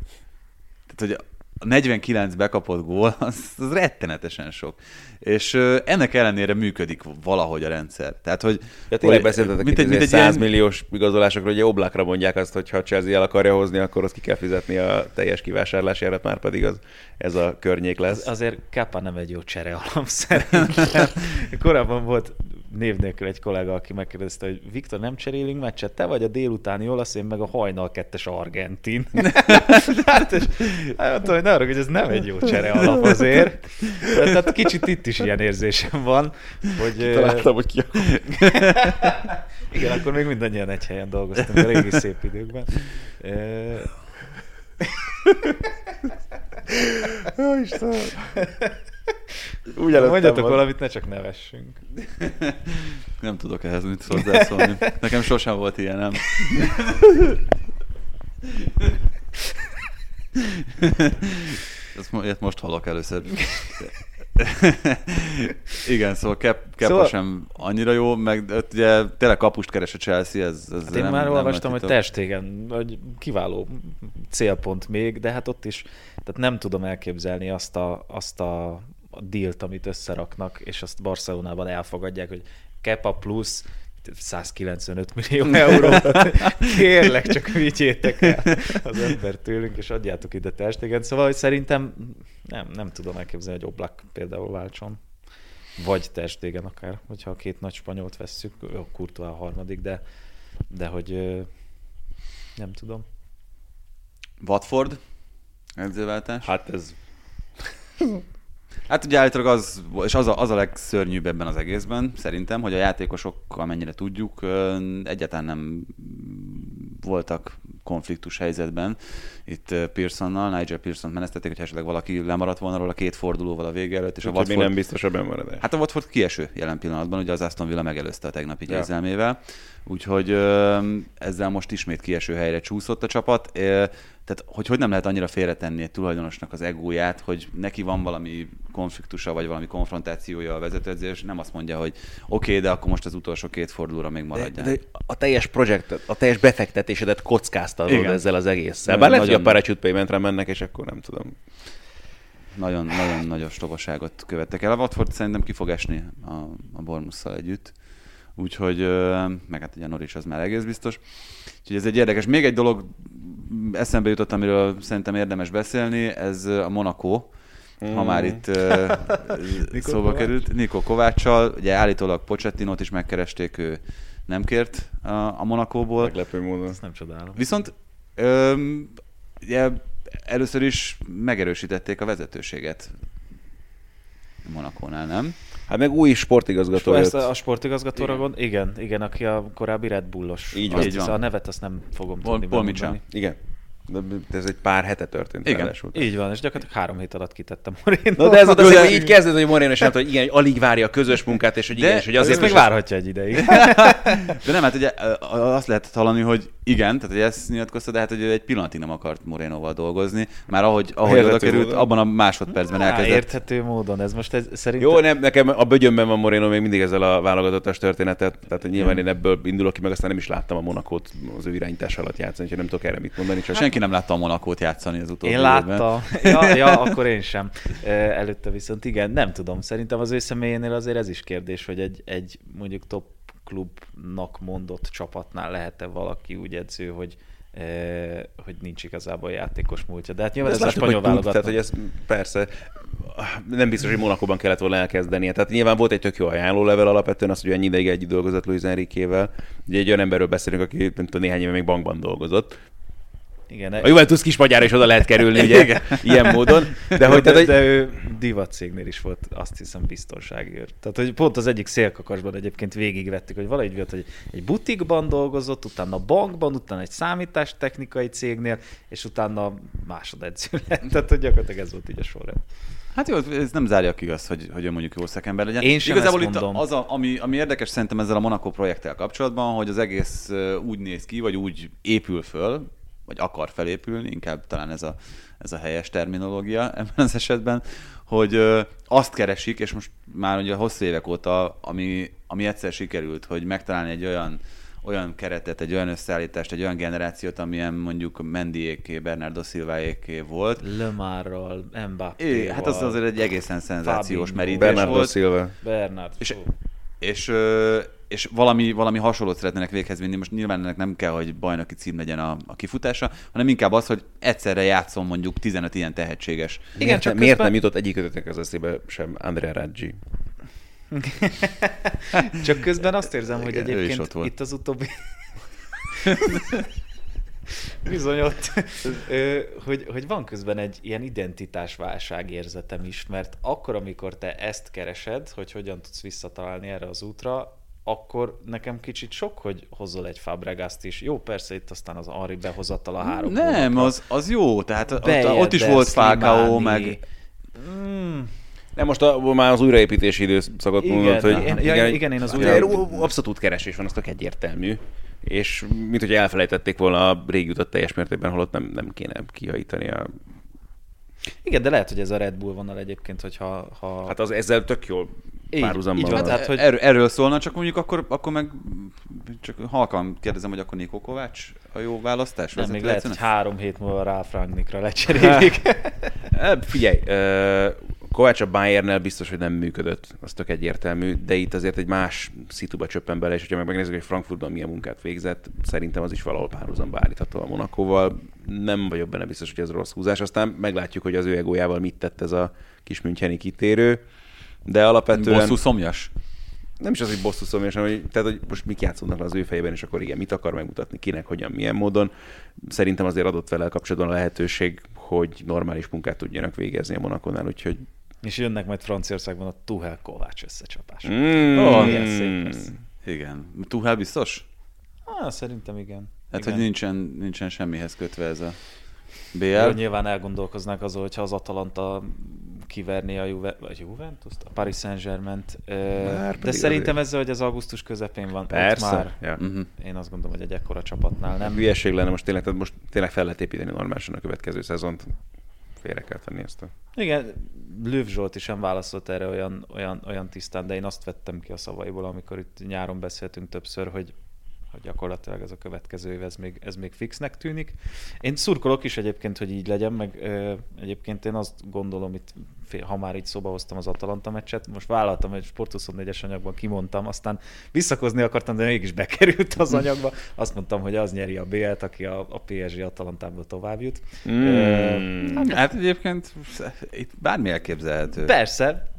Tehát, hogy a 49 bekapott gól, (laughs) az, az rettenetesen sok. És ennek ellenére működik valahogy a rendszer. Tehát, hogy... Ja, tényleg beszéltetek mint egy, mint egy 100 ilyen... milliós igazolásokról, hogy Oblakra mondják azt, hogy ha Chelsea el akarja hozni, akkor azt ki kell fizetni a teljes kivásárlási árat, már pedig az, ez a környék lesz. Az, azért Kappa nem egy jó csere alap szerintem. (laughs) Korábban volt név nélkül egy kollega, aki megkérdezte, hogy Viktor, nem cserélünk meccset? Te vagy a délutáni olasz, én meg a hajnal kettes argentin. (laughs) (laughs) hát, és hát, hogy ne arra, hogy ez nem egy jó csere alap azért. Tehát kicsit itt is ilyen érzésem van, hogy... Találtam, hogy ki (laughs) Igen, akkor még mindannyian egy helyen dolgoztunk a régi szép időkben. Jó Istenem! Úgy Mondjatok van. valamit, ne csak nevessünk. (laughs) Nem tudok ehhez mit hozzászólni. Nekem sosem volt ilyen, nem? (laughs) Ezt most hallok először. (laughs) Igen, szóval Kep, Kepa szóval... sem annyira jó, meg ugye tényleg kapust keres a Chelsea, ez, ez hát én nem, már olvastam, hogy testégen, hogy kiváló célpont még, de hát ott is, tehát nem tudom elképzelni azt a, azt a a dílt, amit összeraknak, és azt Barcelonában elfogadják, hogy Kepa plusz 195 millió (laughs) euró. Kérlek, csak vigyétek el az ember tőlünk, és adjátok ide testéget. Szóval, hogy szerintem nem, nem tudom elképzelni, hogy Oblak például váltson. Vagy testégen akár, hogyha a két nagy spanyolt vesszük, jó, Courtois a harmadik, de, de hogy nem tudom. Watford edzőváltás? Hát ez (laughs) Hát ugye állítólag az, és az a, az a legszörnyűbb ebben az egészben, szerintem, hogy a játékosok, amennyire tudjuk, egyáltalán nem voltak konfliktus helyzetben. Itt Pearsonnal, Nigel Pearson menesztették, hogy esetleg valaki lemaradt volna róla két fordulóval a vége előtt. És a Watford, nem biztos a bemaradás. Hát a Watford kieső jelen pillanatban, ugye az Aston Villa megelőzte a tegnapi ja. győzelmével. Úgyhogy ezzel most ismét kieső helyre csúszott a csapat. Tehát, hogy hogy nem lehet annyira félretenni egy tulajdonosnak az egóját, hogy neki van valami konfliktusa, vagy valami konfrontációja a vezetőedzés, és nem azt mondja, hogy oké, okay, de akkor most az utolsó két fordulóra még maradjál. De, de a teljes projekt, a teljes befektetésedet kockáztatod ezzel az egésszel. Bár lehet, hogy a parachute paymentre mennek, és akkor nem tudom. Nagyon, nagyon nagy ostobaságot követtek el. A Watford szerintem ki fog esni a, a Bormusszal együtt. Úgyhogy, meg hát ugye Norris az már egész biztos. Úgyhogy ez egy érdekes. Még egy dolog eszembe jutott, amiről szerintem érdemes beszélni, ez a Monaco, mm. ha már itt uh, (laughs) szóba Kovács. került. Niko Kovácssal, ugye állítólag Pochettinót is megkeresték, ő nem kért a, a Monakóból. Meglepő módon. Ezt nem csodálom. Viszont öm, ugye, először is megerősítették a vezetőséget Monakónál, nem? Hát meg új sportigazgató Ezt jött. a sportigazgatóra gond? Igen, igen, aki a korábbi Red Bullos. Így van. Így van. A nevet azt nem fogom Paul- tudni Paul megmondani. Igen. De ez egy pár hete történt. Igen. ráadásul. Így van, és gyakorlatilag három hét alatt kitettem Moreno. Na de ez ott (laughs) azért, hogy így kezded, hogy Moreno is mondta, hogy igen, hogy alig várja a közös munkát, és hogy igen, De és hogy Azért még várhatja egy ideig. (laughs) De nem, hát ugye azt lehet hallani, hogy igen, tehát hogy ezt nyilatkozta, de hát hogy ő egy pillanatig nem akart Morenoval dolgozni, már ahogy, ahogy oda került, módon. abban a másodpercben Á, elkezdett. érthető módon, ez most ez, szerintem... Jó, nem, nekem a bögyönben van Moreno még mindig ezzel a válogatottas történetet, tehát nyilván én ebből indulok ki, meg aztán nem is láttam a Monakót az ő irányítás alatt játszani, úgyhogy nem tudok erre mit mondani. Csak Senki nem látta a Monakót játszani az utóbbi Én láttam. Ja, ja, akkor én sem. Előtte viszont igen, nem tudom. Szerintem az ő személyénél azért ez is kérdés, hogy egy, egy mondjuk top klubnak mondott csapatnál lehet-e valaki úgy edző, hogy hogy nincs igazából játékos múltja. De hát nyilván Ez ez, a spanyol válogató. Tehát, hogy ez persze nem biztos, hogy Monakóban kellett volna elkezdenie. Tehát nyilván volt egy tök jó ajánlólevel alapvetően, az, hogy ennyi ideig együtt dolgozott Luis Enriquével. Ugye egy olyan emberről beszélünk, aki nem tudom, néhány éve még bankban dolgozott. Igen, A Juventus kis magyára is oda lehet kerülni, ugye, ilyen módon. De de, hogy, de, tehát, hogy, de ő divat cégnél is volt, azt hiszem, biztonsági őr. Tehát, hogy pont az egyik szélkakasban egyébként végigvettük, hogy valahogy volt, hogy egy butikban dolgozott, utána bankban, utána egy számítástechnikai cégnél, és utána másodedző lett. (laughs) Tehát, hogy gyakorlatilag ez volt így a sorrend. Hát jó, ez nem zárja ki azt, hogy, hogy ő mondjuk jó szakember legyen. Én sem Igazából ezt itt az, a, ami, ami érdekes szerintem ezzel a Monaco projekttel kapcsolatban, hogy az egész úgy néz ki, vagy úgy épül föl, vagy akar felépülni, inkább talán ez a, ez a helyes terminológia (laughs) ebben az esetben, hogy ö, azt keresik, és most már ugye hosszú évek óta, ami, ami egyszer sikerült, hogy megtalálni egy olyan olyan keretet, egy olyan összeállítást, egy olyan generációt, amilyen mondjuk Mendiéké, Bernardo Silvaéké volt. Lömárral, Mbappé. Hát az azért egy egészen szenzációs Fabinho. merítés Bernardo volt. Silva. Bernard. És- És, És, valami, valami hasonlót szeretnének véghez vinni. Most nyilván ennek nem kell, hogy bajnoki cím legyen a, a kifutása, hanem inkább az, hogy egyszerre játszom mondjuk 15 ilyen tehetséges. Igen, miért, csak miért közben- nem jutott egyikőtöknek az eszébe sem Andrea Raggi? (laughs) Csak közben azt érzem, hogy Igen, egyébként ott volt. itt az utóbbi... (laughs) Bizony ott, hogy, hogy van közben egy ilyen identitásválság érzetem is, mert akkor, amikor te ezt keresed, hogy hogyan tudsz visszatalálni erre az útra, akkor nekem kicsit sok, hogy hozol egy Fabregaszt is. Jó, persze itt aztán az Ari behozatal a három Nem, hónapra. az, az jó. Tehát ott, ott is volt Slimani. meg... Mm, Nem, most a, már az újraépítési időszakot Igen, mondod, hogy én- ja, igen, én az újra- abszolút keresés van, az tök egyértelmű. És mint hogy elfelejtették volna a régi utat teljes mértékben, holott nem, nem kéne kihajítani a... igen, de lehet, hogy ez a Red Bull vonal egyébként, hogyha... Ha... Hát az ezzel tök jól Így- párhuzamban így van, van. tehát, hogy- Erről, erről szólna, csak mondjuk akkor, akkor meg csak halkan kérdezem, hogy akkor Nikó Kovács a jó választás? nem, még lehet, hogy három hét múlva Ralf Rangnickra lecserélik. (laughs) Figyelj, Kovács a Bayernnel biztos, hogy nem működött, az tök egyértelmű, de itt azért egy más szituba csöppen bele, és hogyha meg megnézzük, hogy Frankfurtban milyen munkát végzett, szerintem az is valahol párhuzamba állítható a Monakóval. Nem vagyok benne biztos, hogy ez rossz húzás, aztán meglátjuk, hogy az ő egójával mit tett ez a kis Müncheni kitérő, de alapvetően... Bosszú szomjas? nem is az, hogy bosszú szomjas, hanem hogy, tehát, hogy most mik játszódnak le az ő fejében, és akkor igen, mit akar megmutatni, kinek, hogyan, milyen módon. Szerintem azért adott vele kapcsolatban a lehetőség, hogy normális munkát tudjanak végezni a Monakonál, úgyhogy... És jönnek majd Franciaországban a Tuhel Kovács összecsapás. Mm. Ó, milyen szép lesz. Igen. Tuhel biztos? Ah, szerintem igen. Hát, igen. hogy nincsen, nincsen semmihez kötve ez a BL. Nyilván elgondolkoznak azon, hogyha az Atalanta kiverné a Juve, vagy Juventus, a Paris Saint-Germain-t. De szerintem ezzel, hogy az augusztus közepén van, ott Persze. már Ja. Uh-huh. én azt gondolom, hogy egy ekkora csapatnál nem. Hülyeség lenne most tényleg, tehát most tényleg fel lehet építeni normálisan a következő szezont. Félre kell tenni ezt a... Igen, Löv Zsolt is sem válaszolt erre olyan, olyan, olyan tisztán, de én azt vettem ki a szavaiból, amikor itt nyáron beszéltünk többször, hogy hogy gyakorlatilag ez a következő év, ez még, ez még fixnek tűnik. Én szurkolok is egyébként, hogy így legyen, meg ö, egyébként én azt gondolom, itt, ha már így szóba hoztam az Atalanta meccset, most vállaltam, hogy Sport 24-es anyagban kimondtam, aztán visszakozni akartam, de mégis bekerült az anyagba. Azt mondtam, hogy az nyeri a BL-t, aki a, a PSG Atalantából tovább jut. Mm. Ö, Hát egyébként itt bármi elképzelhető. Persze,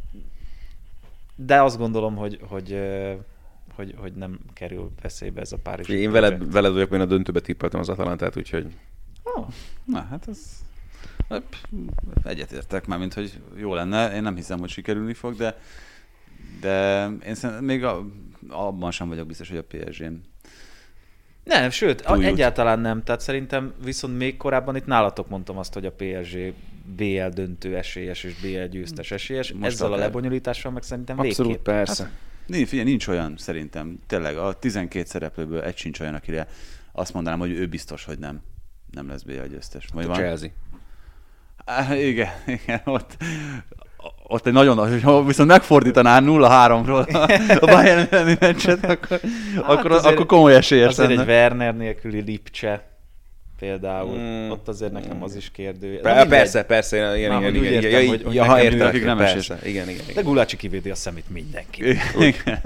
de azt gondolom, hogy, hogy, hogy, hogy nem kerül veszélybe ez a Párizs. Én veled, veled vagyok, én a döntőbe tippeltem az Atalantát, úgyhogy Oh, Na, hát ez... Egyetértek már, mint hogy jó lenne. Én nem hiszem, hogy sikerülni fog, de De én szerintem még a, abban sem vagyok biztos, hogy a PSG-n nem, sőt, a, Túljut. egyáltalán nem. Tehát szerintem viszont még korábban itt nálatok mondtam azt, hogy a PSG BL döntő esélyes és BL győztes esélyes. Most Ezzel a akár. lebonyolítással meg szerintem Abszolút végképp. persze. Nincs, figyelj, nincs olyan szerintem. Tényleg a 12 szereplőből egy sincs olyan, akire azt mondanám, hogy ő biztos, hogy nem. Nem lesz BL győztes. A van? Chelsea. Á, igen, igen, ott, ott egy nagyon nagy, ha viszont megfordítaná 0-3-ról a- Bayern elleni meccset, akkor, hát akkor, azért- akkor komoly esélyes Azért egy lenne. Werner nélküli Lipcse például. Mm. Ott azért nekem az is kérdő. De Pe- mindegy. Persze, persze, igen, igen, Már igen, igen, értem, ja, hogy- hogy ja, ha értem, nem persze, esés. igen, igen, De igen. Gulácsi kivédi a szemét mindenki. (laughs) Igen.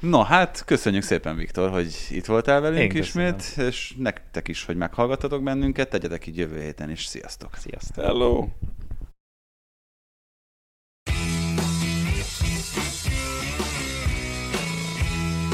No, hát köszönjük szépen, Viktor, hogy itt voltál velünk Én ismét, és nektek is, hogy meghallgatotok bennünket, tegyetek így jövő héten is. Sziasztok! Sziasztok. Hello!